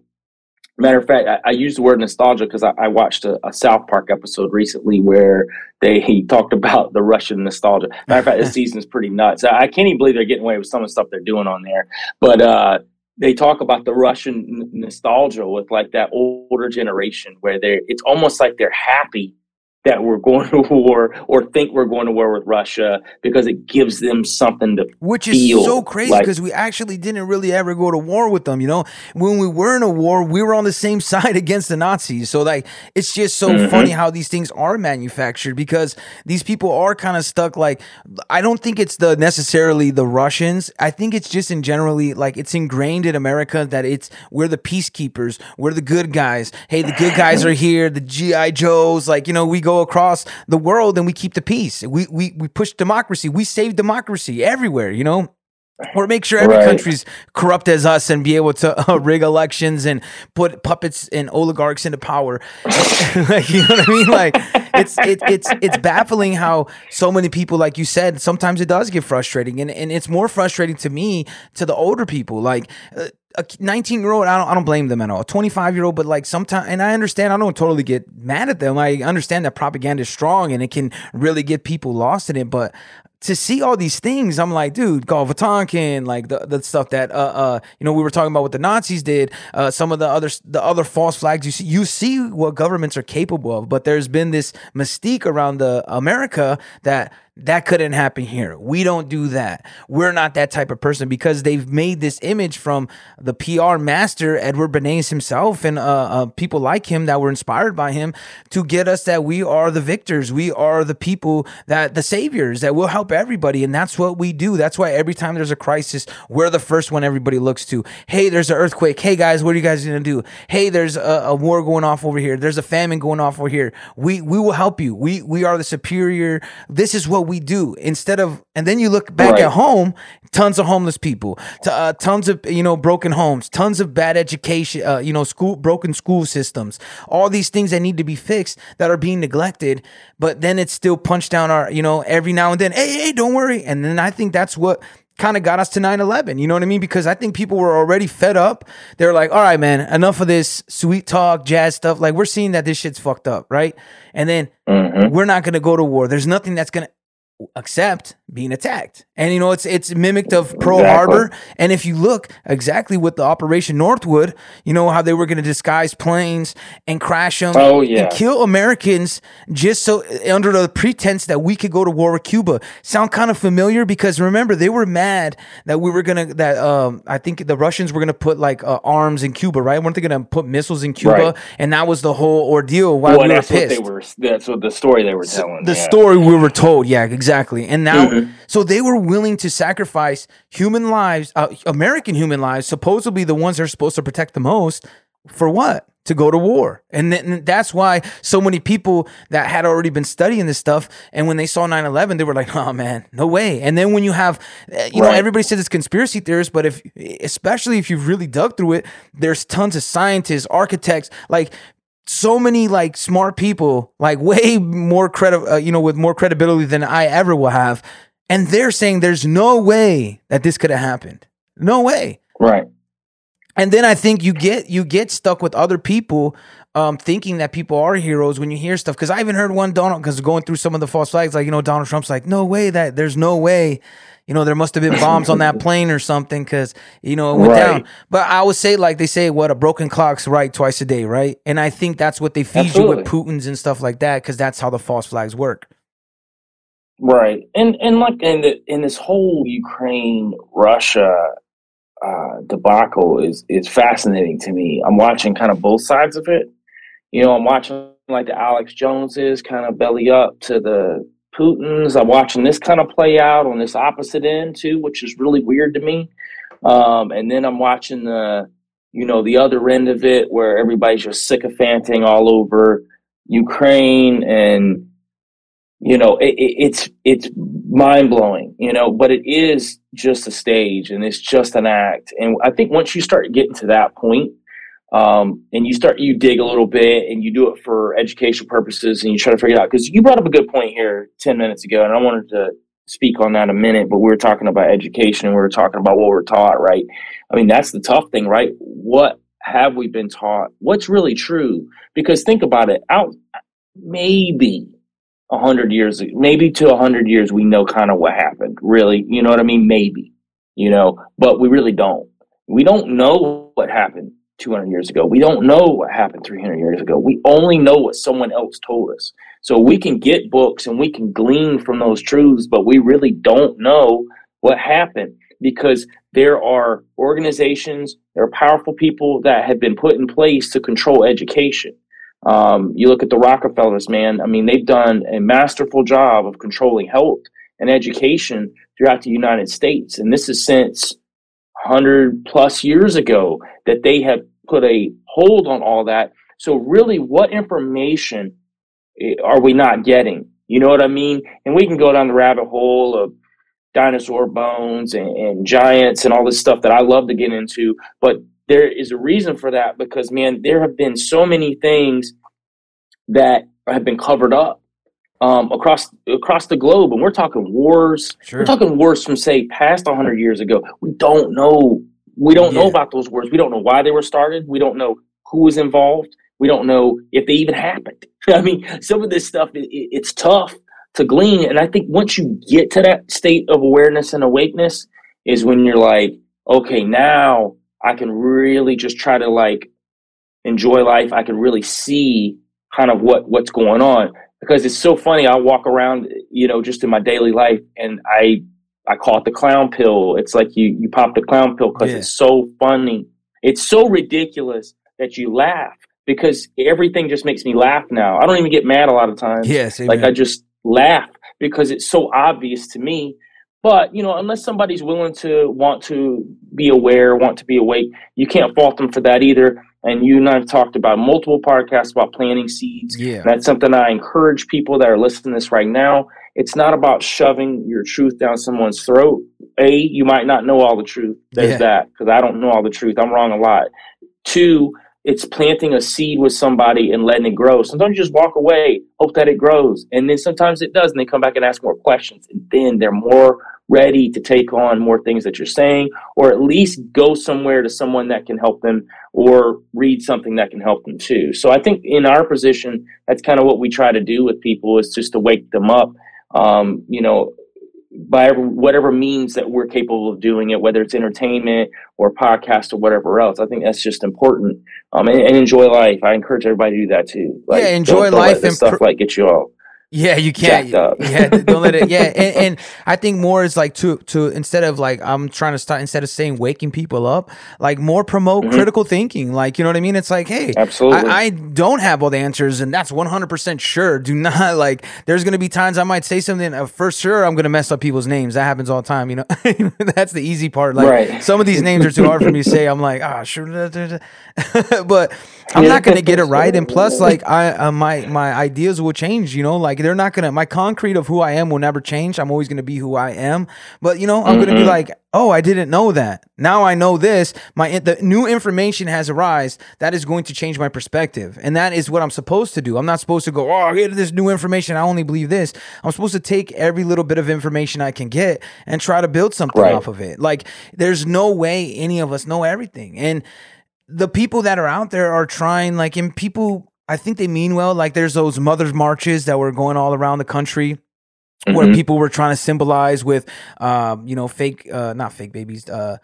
Matter of fact, I, I use the word nostalgia because I, I, watched a, a, South Park episode recently where they he talked about the Russian nostalgia. Matter of fact, this season is pretty nuts. I can't even believe they're getting away with some of the stuff they're doing on there. But uh, they talk about the Russian nostalgia with like that older generation where they're it's almost like they're happy that we're going to war or think we're going to war with Russia because it gives them something to which is so crazy because like, we actually didn't really ever go to war with them. You know, when we were in a war, we were on the same side against the Nazis. So like, it's just so mm-hmm. funny how these things are manufactured because these people are kind of stuck. Like, I don't think it's the necessarily the Russians. I think it's just in generally like it's ingrained in America that it's we're the peacekeepers, we're the good guys. Hey, the good guys are here. The GI Joes, like you know, we go across the world and we keep the peace. We we we push democracy. We save democracy everywhere. You know, or make sure every right. country's corrupt as us and be able to uh, rig elections and put puppets and oligarchs into power. like, you know what I mean? Like it's it, it's it's baffling how so many people, like you said, sometimes it does get frustrating, and and it's more frustrating to me to the older people. Like uh, a 19 year old, I don't, I don't blame them at all. A 25 year old, but like sometimes, and I understand, I don't totally get mad at them. I understand that propaganda is strong and it can really get people lost in it. But to see all these things, I'm like, dude, Gulf of Tonkin, like the, the stuff that uh uh you know we were talking about what the Nazis did, uh some of the other the other false flags you see you see what governments are capable of, but there's been this mystique around the America that that couldn't happen here. We don't do that. We're not that type of person because they've made this image from the PR master, Edward Bernays himself, and uh, uh, people like him that were inspired by him to get us that we are the victors. We are the people that the saviors that will help everybody. And that's what we do. That's why every time there's a crisis, we're the first one everybody looks to. Hey, there's an earthquake. Hey, guys, what are you guys going to do? Hey, there's a, a war going off over here. There's a famine going off over here. We, we will help you. We, we are the superior. This is what we do. Instead of and then you look back right. at home tons of homeless people uh, tons of you know broken homes tons of bad education uh, you know school broken school systems all these things that need to be fixed that are being neglected but then it's still punched down our you know every now and then hey hey don't worry. And then i think that's what kind of got us to 9-11 you know what i mean? Because i think people were already fed up. They're like all right man enough of this sweet talk jazz stuff. Like we're seeing that this shit's fucked up right? And then Mhm. we're not going to go to war. There's nothing that's going to accept being attacked and you know it's it's mimicked of pearl Exactly. harbor and if you look exactly with the operation northwood you know how they were going to disguise planes and crash them Oh, yeah. and kill americans just so under the pretense that we could go to war with cuba sound kind of familiar because remember they were mad that we were gonna that um i think the russians were gonna put like uh, arms in cuba right weren't they gonna put missiles in cuba Right. and that was the whole ordeal why well, we were that's what pissed they were. That's what the story they were telling. the yeah. story we were told yeah exactly and now Mhm. so they were willing to sacrifice human lives uh, american human lives supposedly the ones they're supposed to protect the most for what? To go to war. And then that's why so many people that had already been studying this stuff and when they saw 9-11 they were like oh man no way. And then when you have uh, you know everybody says it's conspiracy theorists but if especially if you've really dug through it there's tons of scientists architects like so many like smart people, like way more credit, uh, you know, with more credibility than I ever will have, and they're saying there's no way that this could have happened. No way. Right. And then I think you get you get stuck with other people um, thinking that people are heroes when you hear stuff. Because I even heard one Donald because going through some of the false flags, like you know Donald Trump's like, no way that there's no way, you know there must have been bombs on that plane or something because you know it went Right. down. But I would say like they say what a broken clock's right twice a day, right? And I think that's what they feed you with Putin's and stuff like that because that's how the false flags work. Right. And and like in the in this whole Ukraine Russia uh, debacle is is fascinating to me. I'm watching kind of both sides of it. You know, I'm watching like the Alex Joneses kind of belly up to the Putins. I'm watching this kind of play out on this opposite end too, which is really weird to me. Um, and then I'm watching the, you know, the other end of it where everybody's just sycophanting all over Ukraine and you know it, it, it's it's mind blowing you know but it is just a stage and it's just an act. And i think once you start getting to that point um, and you start you dig a little bit and you do it for educational purposes and you try to figure it out because you brought up a good point here 10 minutes ago and i wanted to speak on that a minute but we were talking about education and we were talking about what we're taught right? I mean that's the tough thing right? What have we been taught? What's really true? Because think about it out maybe a hundred years, maybe to a hundred years, we know kind of what happened. Really, you know what I mean? Maybe, you know, but we really don't. We don't know what happened 200 years ago. We don't know what happened 300 years ago. We only know what someone else told us. So we can get books and we can glean from those truths, but we really don't know what happened because there are organizations, there are powerful people that have been put in place to control education. Um, you look at the Rockefellers, man. I mean, they've done a masterful job of controlling health and education throughout the United States. And this is since 100 plus years ago that they have put a hold on all that. So, really, what information eh, are we not getting? You know what I mean? And we can go down the rabbit hole of dinosaur bones and, and giants and all this stuff that I love to get into. But there is a reason for that because, man, there have been so many things that have been covered up um, across across the globe, and we're talking wars. Sure. We're talking wars from say past 100 years ago. We don't know. We don't know about those wars. We don't know why they were started. We don't know who was involved. We don't know if they even happened. I mean, some of this stuff it, it- it's tough to glean, and I think once you get to that state of awareness and awakeness, is when you're like, okay, now I can really just try to like enjoy life. I can really see kind of what what's going on because it's so funny. I walk around, you know, just in my daily life, and I I call it the clown pill. It's like you you pop the clown pill because Yeah. it's so funny. It's so ridiculous that you laugh because everything just makes me laugh now. I don't even get mad a lot of times. Yes, Like I just laugh because it's so obvious to me. But you know, unless somebody's willing to want to be aware, want to be awake, you can't fault them for that either. And you and I've talked about multiple podcasts about planting seeds. yeah. That's something I encourage people that are listening to this right now. It's not about shoving your truth down someone's throat. A, you might not know all the truth. There's Yeah. that because I don't know all the truth. I'm wrong a lot. Two, it's planting a seed with somebody and letting it grow. Sometimes you just walk away, hope that it grows, and then sometimes it does, and they come back and ask more questions, and then they're more ready to take on more things that you're saying, or at least go somewhere to someone that can help them or read something that can help them too. So I think in our position, that's kind of what we try to do with people is just to wake them up. Um, you know, by whatever means that we're capable of doing it, whether it's entertainment or podcast or whatever else. I think that's just important. Um, and, and enjoy life. I encourage everybody to do that too. Like, yeah, enjoy don't, don't life and stuff pr- like get you all yeah, you can't. Yeah, don't let it. Yeah, and, and, I think more is like to to instead of like I'm trying to start instead of saying waking people up, like more promote mm-hmm. critical thinking. Like you know what I mean? It's like, hey, absolutely, I, I don't have all the answers, and that's 100 percent sure. Do not like. There's gonna be times I might say something uh, for sure. I'm gonna mess up people's names. That happens all the time. You know, that's the easy part. Like right. some of these names are too hard for me to say. I'm like, ah, oh, sure, but I'm not gonna get it right. And plus, like I uh, my my ideas will change. You know, like they're not gonna my concrete of who I am will never change. I'm always gonna be who I am. But you know, I'm mm-hmm. gonna be mm-hmm. like, oh, I didn't know that. Now I know this. My the new information has arisen that is going to change my perspective, and that is what I'm supposed to do. I'm not supposed to go, oh, get this new information. I only believe this. I'm supposed to take every little bit of information I can get and try to build something right. off of it. Like, there's no way any of us know everything, and the people that are out there are trying like and people I think they mean well. Like there's those mothers marches that were going all around the country mm-hmm. where people were trying to symbolize with um, you know, fake uh not fake babies, uh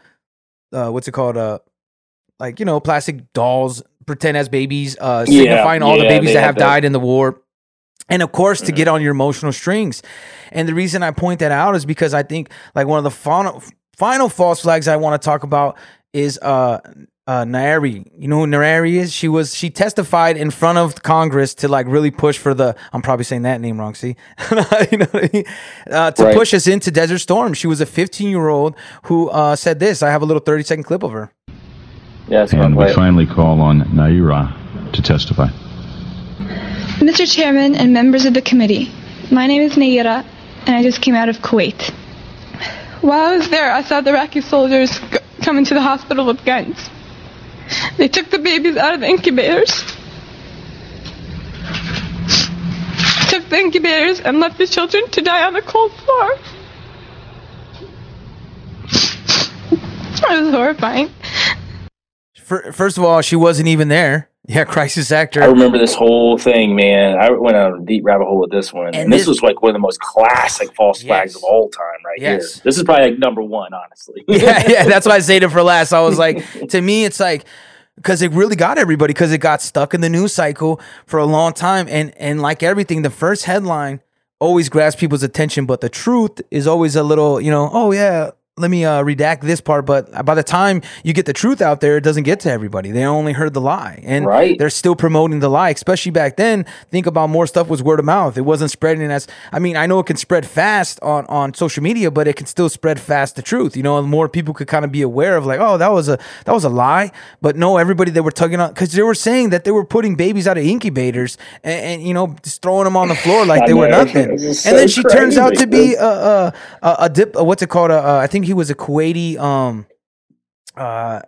uh what's it called? Uh like, you know, plastic dolls pretend as babies, uh signifying yeah, all yeah, the babies that have died in the war. And of course, mm-hmm. to get on your emotional strings. And the reason I point that out is because I think like one of the final final false flags I want to talk about is uh uh, Nairi. You know who Nairi is? She was she testified in front of Congress to like really push for the. I'm probably saying that name wrong. See, you know, I mean? uh, to right. push us into Desert Storm. She was a 15 year old who uh, said this. I have a little 30 second clip of her. Yes, and we finally call on Nayirah to testify. Mr. Chairman and members of the committee, my name is Nayirah, and I just came out of Kuwait. While I was there, I saw the Iraqi soldiers come into the hospital with guns. They took the babies out of the incubators. Took the incubators and left the children to die on the cold floor. It was horrifying. First of all, she wasn't even there. Yeah, crisis actor. I remember this whole thing, man. I went on a deep rabbit hole with this one, and, and this, this, was like one of the most classic false flags of all time, right yes. here. This is probably like number one, honestly. yeah, yeah. That's why I saved it for last. I was like, to me, it's like because it really got everybody because it got stuck in the news cycle for a long time, and and like everything, the first headline always grabs people's attention, but the truth is always a little, you know, oh yeah, let me uh, redact this part, but by the time you get the truth out there, it doesn't get to everybody. They only heard the lie, and right. they're still promoting the lie. Especially back then, think about more stuff was word of mouth. It wasn't spreading as. I mean, I know it can spread fast on on social media, but it can still spread fast the truth. You know, more people could kind of be aware of like, oh, that was a that was a lie. But no, everybody they were tugging on because they were saying that they were putting babies out of incubators and, and you know just throwing them on the floor like they were nothing. So and then she crazy. turns out to be a a, a, a dip. A, what's it called? A, I think he was a Kuwaiti um uh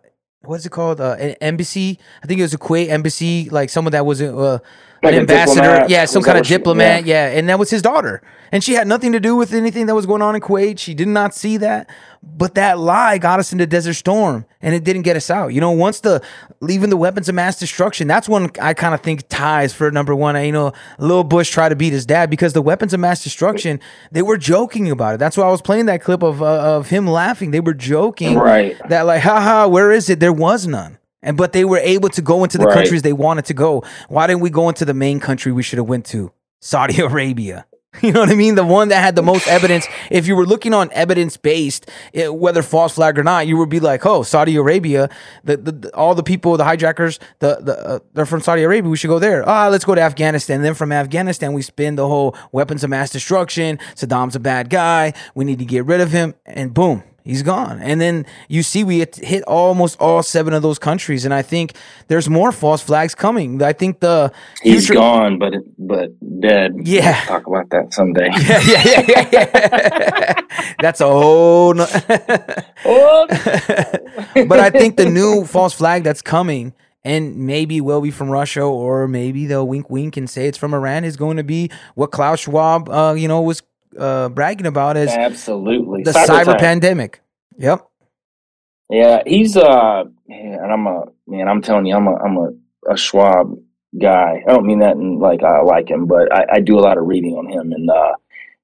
what's it called? Uh, an embassy. I think it was a Kuwait embassy, like someone that was uh, like an ambassador. Yeah, some kind of diplomat. yeah. yeah, and that was his daughter, and she had nothing to do with anything that was going on in Kuwait. She did not see that. But that lie got us into Desert Storm and it didn't get us out. You know, once the leaving the weapons of mass destruction, that's when I kind of think ties for number one. You know, Lil Bush tried to beat his dad because the weapons of mass destruction, they were joking about it. That's why I was playing that clip of uh, of him laughing. They were joking right. that like, haha, where is it? There was none. And but they were able to go into the right. countries they wanted to go. Why didn't we go into the main country we should have went to? Saudi Arabia. You know what I mean? The one that had the most evidence. If you were looking on evidence based, whether false flag or not, you would be like, "Oh, Saudi Arabia, the, the, the all the people, the hijackers, the the uh, they're from Saudi Arabia. We should go there. Ah, let's go to Afghanistan. And then from Afghanistan, we spin the whole weapons of mass destruction. Saddam's a bad guy. We need to get rid of him. And boom, he's gone. And then you see we hit almost all seven of those countries, and I think there's more false flags coming. I think the he's gone, but but dead. Yeah, we'll talk about that someday. Yeah, yeah, yeah, yeah. That's a whole. No- but I think the new false flag that's coming. And maybe will be from Russia, or maybe they'll wink, wink, and say it's from Iran. Is going to be what Klaus Schwab, uh, you know, was uh, bragging about is absolutely the cyber, cyber pandemic. Yep. Yeah, he's uh, and I'm a man. I'm telling you, I'm a I'm a, a Schwab guy. I don't mean that in like I like him, but I, I do a lot of reading on him, and uh,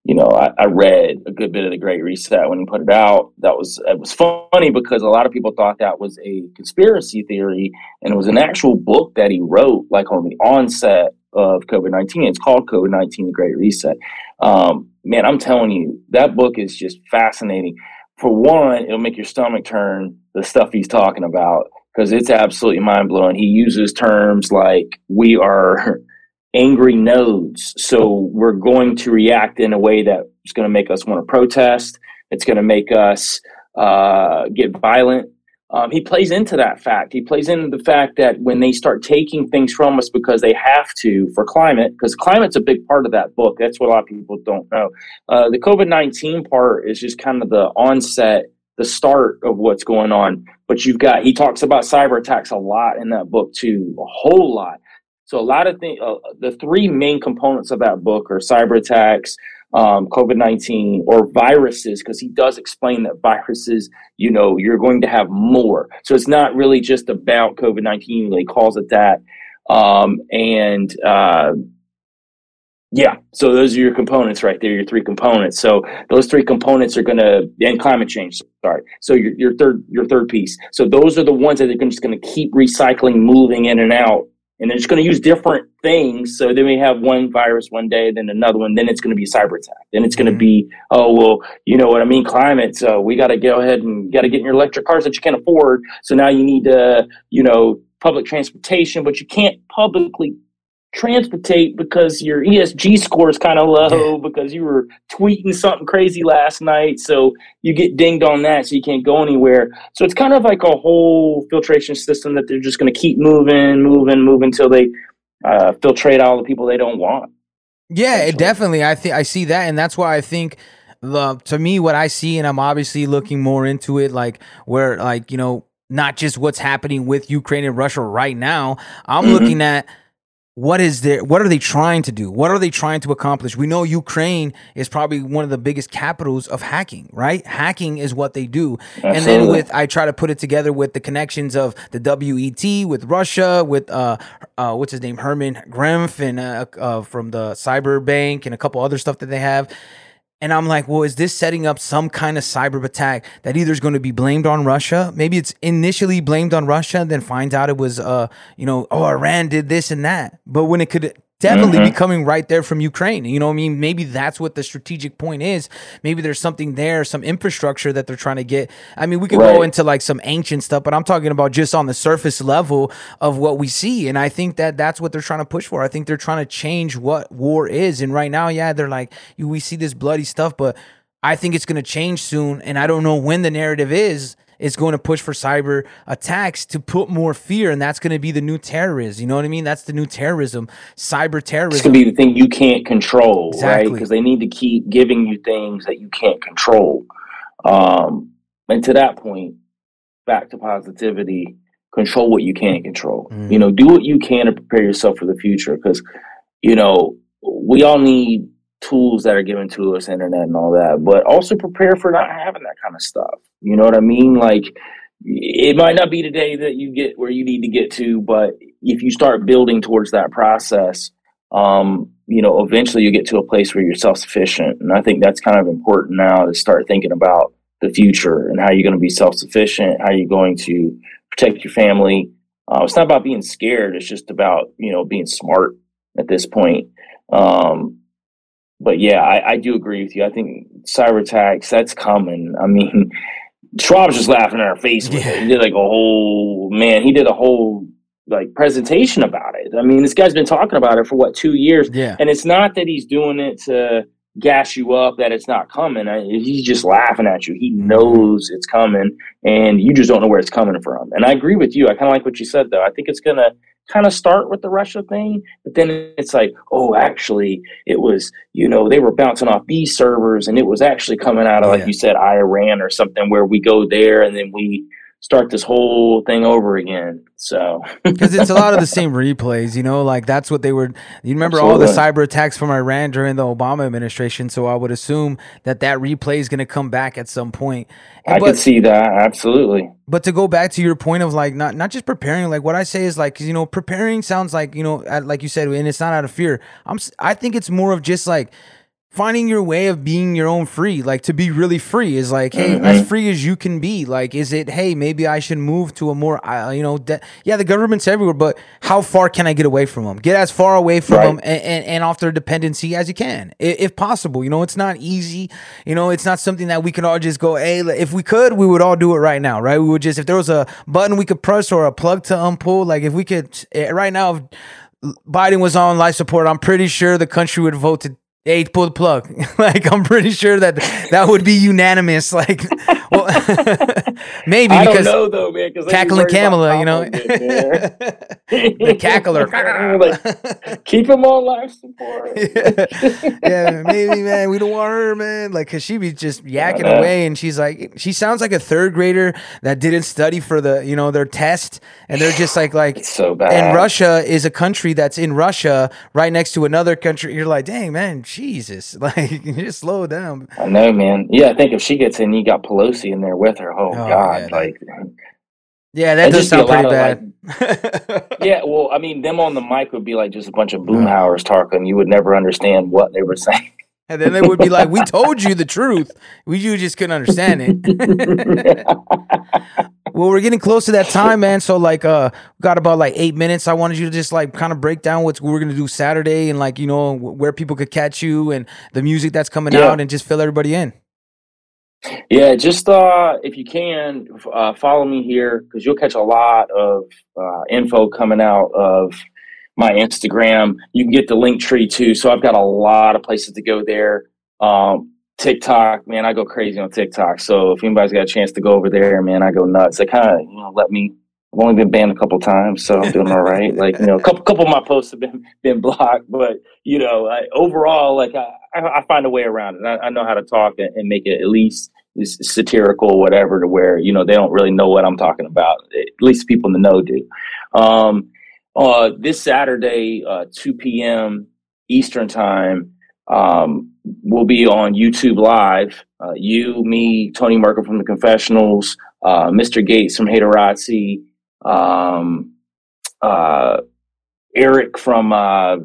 you know, I, I, read a good bit of the Great Reset when he put it out. That was it was funny because a lot of people thought that was a conspiracy theory, and it was an actual book that he wrote, like on the onset of COVID nineteen. It's called COVID nineteen: The Great Reset. Um, man, I'm telling you, that book is just fascinating. For one, it'll make your stomach turn. The stuff he's talking about because it's absolutely mind blowing. He uses terms like "we are." angry nodes. So we're going to react in a way that's going to make us want to protest. It's going to make us uh, get violent. Um, he plays into that fact. He plays into the fact that when they start taking things from us because they have to for climate, because climate's a big part of that book. That's what a lot of people don't know. Uh, the COVID 19 part is just kind of the onset, the start of what's going on. But you've got, he talks about cyber attacks a lot in that book too, a whole lot. So a lot of things, uh, the three main components of that book are cyber attacks, um, COVID nineteen, or viruses, because he does explain that viruses, you know, you're going to have more. So it's not really just about COVID nineteen. He calls it that, um, and uh, yeah. So those are your components right there. Your three components. So those three components are going to and climate change. Sorry. So your, your third your third piece. So those are the ones that are just going to keep recycling, moving in and out and it's going to use different things. So then we have one virus one day, then another one, then it's going to be cyber attack. Then it's going to mm-hmm. be, oh well, you know what I mean, climate. So we got to go ahead and got to get in your electric cars that you can't afford. So now you need to, you know, public transportation, but you can't publicly transportate because your ESG score is kind of low because you were tweeting something crazy last night. So you get dinged on that, so you can't go anywhere. So it's kind of like a whole filtration system that they're just going to keep moving, moving, moving until they uh, filtrate all the people they don't want. Yeah, it definitely. I think I see that, and that's why I think the to me what I see, and I'm obviously looking more into it, like where like you know not just what's happening with Ukraine and Russia right now. I'm mm-hmm. looking at what is there what are they trying to do? What are they trying to accomplish? We know ukraine is probably one of the biggest capitals of hacking right? Hacking is what they do. Absolutely. and then with i try to put it together with the connections of the wet with russia with uh, uh what's his name? Herman Gref and uh, uh, from the Sberbank and a couple other stuff that they have and I'm like, well, is this setting up some kind of cyber attack that either is going to be blamed on Russia? Maybe it's initially blamed on Russia, then finds out it was, uh, you know, oh, Iran did this and that. But when it could definitely mm-hmm. be coming right there from Ukraine. You know what I mean? Maybe that's what the strategic point is. Maybe there's something there, some infrastructure that they're trying to get. I mean, we could right. go into like some ancient stuff, but I'm talking about just on the surface level of what we see. And I think that that's what they're trying to push for. I think they're trying to change what war is. And right now, yeah, they're like, we see this bloody stuff, but I think it's going to change soon. And I don't know when the narrative is is going to push for cyber attacks to put more fear, and that's going to be the new terrorism. You know what I mean? That's the new terrorism, cyber terrorism. It's going to be the thing you can't control, exactly. right? Because they need to keep giving you things that you can't control. Um, and to that point, back to positivity, control what you can't control. Mm. You know, do what you can to prepare yourself for the future because, you know, we all need tools that are given to us, internet and all that, but also prepare for not having that kind of stuff. You know what I mean? Like it might not be today that you get where you need to get to, but if you start building towards that process, um, you know, eventually you get to a place where you're self sufficient. And I think that's kind of important now to start thinking about the future and how you're going to be self sufficient, how you're going to protect your family. Uh, it's not about being scared. It's just about, you know, being smart at this point. Um, but yeah, I, I do agree with you. I think cyber attacks, that's coming. I mean, Schwab's just laughing in our face with yeah. it. He did like a whole man. He did a whole like presentation about it. I mean, this guy's been talking about it for what two years. Yeah, and it's not that he's doing it to gas you up that it's not coming. He's just laughing at you. He mm-hmm. knows it's coming, and you just don't know where it's coming from. And I agree with you. I kind of like what you said, though. I think it's gonna kind of start with the Russia thing, but then it's like, oh, actually, it was, you know, they were bouncing off these servers and it was actually coming out of, like you said, Iran or something where we go there and then we start this whole thing over again. So because it's a lot of the same replays, you know, like that's what they were. You remember Absolutely. all the cyber attacks from Iran during the Obama administration, so I would assume that that replay is going to come back at some point. And, I but, could see that absolutely. But to go back to your point of like not not just preparing, like what I say is like you know preparing sounds like you know like you said, and it's not out of fear. I'm I think it's more of just like finding your way of being your own free like to be really free is like hey mm-hmm. as free as you can be like is it hey maybe i should move to a more uh, you know de- yeah the government's everywhere but how far can i get away from them get as far away from right. them and, and, and, off their dependency as you can if, if, possible you know it's not easy you know it's not something that we can all just go hey if we could we would all do it right now right we would just if there was a button we could press or a plug to unpull like if we could eh, right now Biden was on life support, I'm pretty sure the country would vote to Hey, pull the plug. like I'm pretty sure that that would be unanimous. Like, well, maybe I because know, though, man, cackling Kamala, you know, the cackler. like, keep him on life support. yeah. yeah, maybe, man. We don't want her, man. Like, cause she be just yakking away, and she's like, she sounds like a third grader that didn't study for the, you know, their test, and they're just like, like, it's so bad. And Russia is a country that's in Russia, right next to another country. You're like, dang, man Jesus, like just slow down. I know, man. Yeah, I think if she gets in, you got Pelosi in there with her. Oh, oh God, yeah, like. Yeah, that does sound pretty bad. Like, yeah, well, I mean, them on the mic would be like just a bunch of Boomhauers talking. You would never understand what they were saying. And then they would be like, "We told you the truth. We you just couldn't understand it." Well, we're getting close to that time, man. So like, uh, got about like eight minutes. I wanted you to just like kind of break down what we're gonna do Saturday and like you know where people could catch you and the music that's coming yeah. out and just fill everybody in. Yeah, just uh, if you can uh, follow me here because you'll catch a lot of uh, info coming out of my Instagram. You can get the link tree too. So I've got a lot of places to go there. Um, TikTok, man, I go crazy on TikTok. So if anybody's got a chance to go over there, man, I go nuts. They kind of, you know, let me. I've only been banned a couple times, so I'm doing all right. like, you know, a couple couple of my posts have been been blocked, but you know, I, overall, like I, I find a way around it. I, I know how to talk and, and make it at least satirical, whatever, to where you know they don't really know what I'm talking about. At least people in the know do. Um, uh, this Saturday, uh, 2 p.m. Eastern Time, um, we'll be on YouTube Live. Uh, you, me, Tony Merkel from the Confessionals, uh, Mr. Gates from Haterazzi, um, uh, Eric from uh,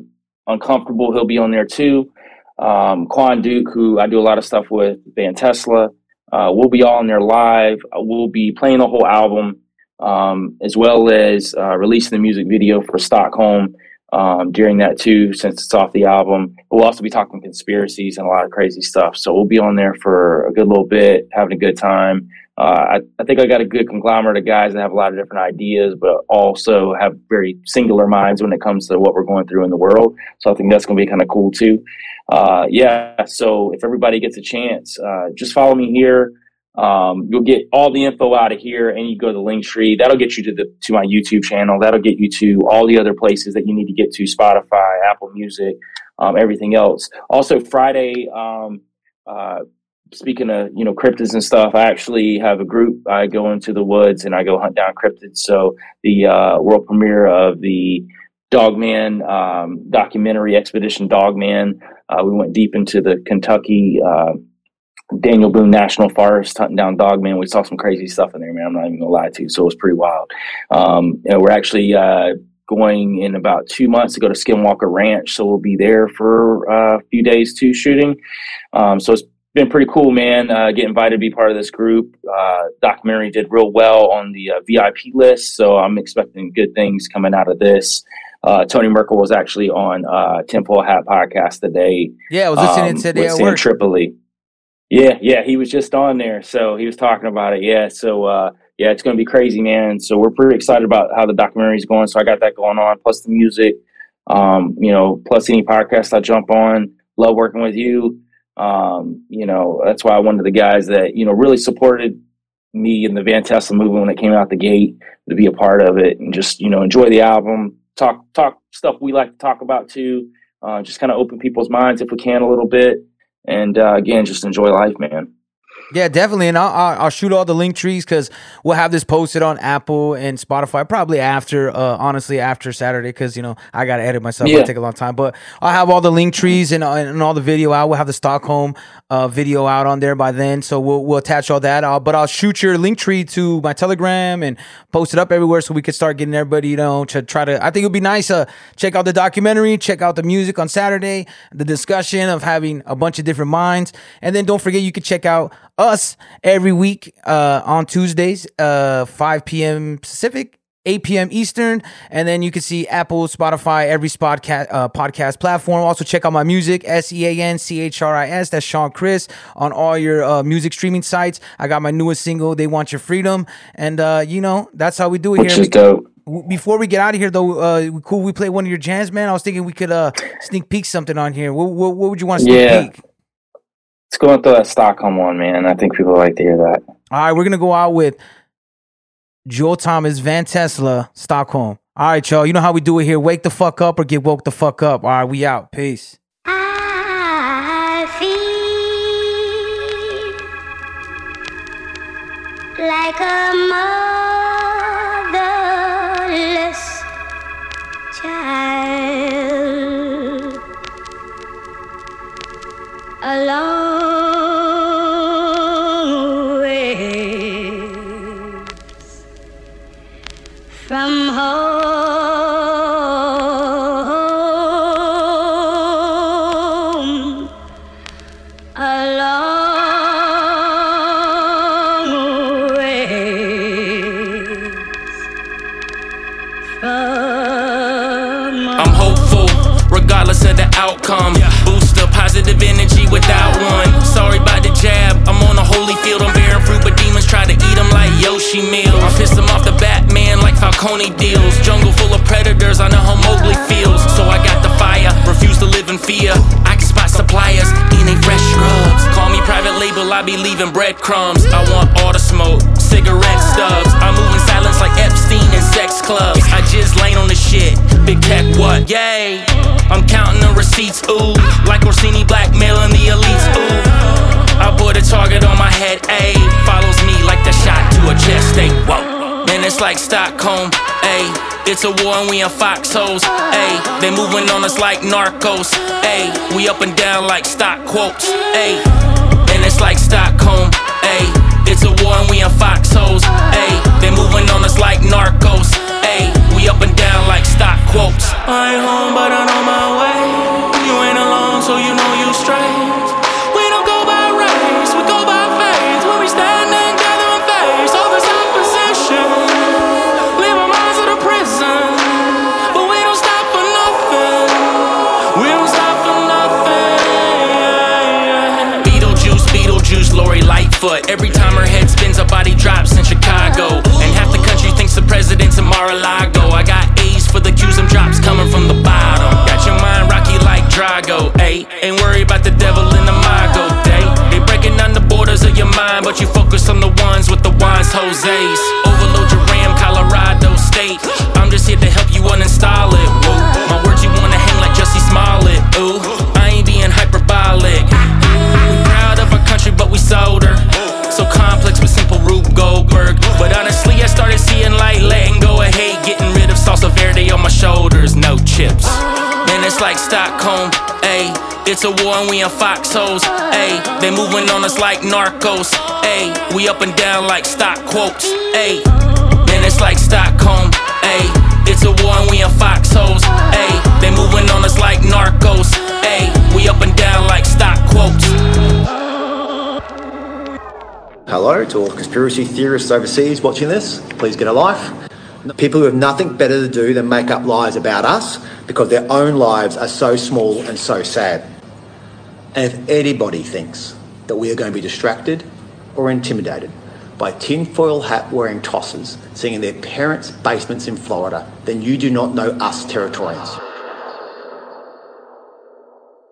Uncomfortable, he'll be on there too. Um, Quan Duke, who I do a lot of stuff with, Van Tesla. we'll be all in there live. We'll be playing the whole album um, as well as uh, releasing the music video for Stockholm um, during that too, since it's off the album. We'll also be talking conspiracies and a lot of crazy stuff. So we'll be on there for a good little bit, having a good time. Uh, I, I, think I got a good conglomerate of guys that have a lot of different ideas, but also have very singular minds when it comes to what we're going through in the world. So I think that's going to be kind of cool too. Uh, yeah. So if everybody gets a chance, uh, just follow me here. Um, you'll get all the info out of here, and you go to the link tree. That'll get you to the to my YouTube channel. That'll get you to all the other places that you need to get to: Spotify, Apple Music, um, everything else. Also, Friday. Um, uh, speaking of you know cryptids and stuff, I actually have a group. I go into the woods and I go hunt down cryptids. So the uh, world premiere of the Dogman um, documentary, Expedition Dogman. Uh, we went deep into the Kentucky uh, Daniel Boone National Forest, hunting down dog man. We saw some crazy stuff in there, man. I'm not even gonna lie to you. So it was pretty wild. Um, you know, we're actually uh, going in about two months to go to Skinwalker Ranch, so we'll be there for uh, a few days too shooting. Um, so it's been pretty cool, man. Uh, get invited to be part of this group. Uh, documentary did real well on the uh, VIP list, so I'm expecting good things coming out of this. Uh, Tony Merkel was actually on uh, Temple Hat podcast today. Yeah, I was listening um, today at work. Tripoli. Yeah, yeah, he was just on there, so he was talking about it. Yeah, so uh, yeah, it's going to be crazy, man. So we're pretty excited about how the documentary is going. So I got that going on, plus the music, um, you know, plus any podcast I jump on. Love working with you. Um, you know, that's why one of the guys that you know really supported me in the Van Tesla movement when it came out the gate to be a part of it and just you know enjoy the album, talk talk stuff we like to talk about too. Uh, just kind of open people's minds if we can a little bit and uh, again, just enjoy life, man. Yeah, definitely, and I'll, I'll, I'll shoot all the link trees because we'll have this posted on Apple and Spotify probably after, uh, honestly, after Saturday because you know I gotta edit myself. Yeah. It'll take a long time, but I'll have all the link trees and, uh, and all the video out. We'll have the Stockholm uh, video out on there by then, so we'll we'll attach all that. Uh, but I'll shoot your link tree to my Telegram and post it up everywhere so we can start getting everybody, you know, to try to. I think it'd be nice to check out the documentary, check out the music on Saturday, the discussion of having a bunch of different minds, and then don't forget you can check out us every week uh, on Tuesdays, uh, 5 p.m. Pacific. 8 p.m. Eastern, and then you can see Apple, Spotify, every podcast uh, podcast platform. Also, check out my music, S E A N C H R I S. That's Sean Chris on all your uh, music streaming sites. I got my newest single, "They Want Your Freedom," and uh, you know that's how we do it Which here. is dope. Before we get out of here, though, uh, cool. We play one of your jams, man. I was thinking we could uh sneak peek something on here. What, what, what would you want to sneak Yeah. peek? Let's go into that Stockholm one, man. I think people like to hear that. All right, we're gonna go out with Joe Thomas, Van Tesla, Stockholm. All right, y'all. You know how we do it here. Wake the fuck up or get woke the fuck up. All right, we out. Peace. I feel like a outcome. Boost the positive energy without one. Sorry about the jab. I'm on a holy field. I'm bearing fruit, but demons try to eat them like Yoshi meals. I piss them off the Batman like Falcone deals. Jungle full of predators. I know how Mowgli feels. So I got the fire. Refuse to live in fear. I can spot suppliers in a fresh scrubs. Call me private label. I be leaving breadcrumbs. I want all the smoke, cigarette stubs. I move in silence like Epstein in sex clubs. I just lane on the shit. Big tech, what? Yay! I'm counting the receipts, ooh. Like Orsini blackmailing the elites, ooh. I put a target on my head, ayy. Follows me like the shot to a chest, ayy. Whoa. Man, it's like Stockholm, ayy. It's a war and we in foxholes, ayy. They moving on us like narcos, ayy. We up and down like stock quotes, ayy. And it's like Stockholm, ayy. It's a war and we in foxholes, ayy. They moving on us like narcos, ayy. We up and down like stock quotes. I ain't home, but I'm on my way. You ain't alone, so you know you straight. We don't like Stockholm, ayy. It's a war and we in foxholes, ayy. They moving on us like narcos, ayy. We up and down like stock quotes, ayy. Man, it's like Stockholm, ayy. It's a war and we in foxholes, ayy. They moving on us like narcos, ayy. We up and down like stock quotes. Hello to all conspiracy theorists overseas watching this. Please get a life. People who have nothing better to do than make up lies about us because their own lives are so small and so sad. And if anybody thinks that we are going to be distracted or intimidated by tinfoil hat wearing tossers singing their parents' basements in Florida, then you do not know us Territorians.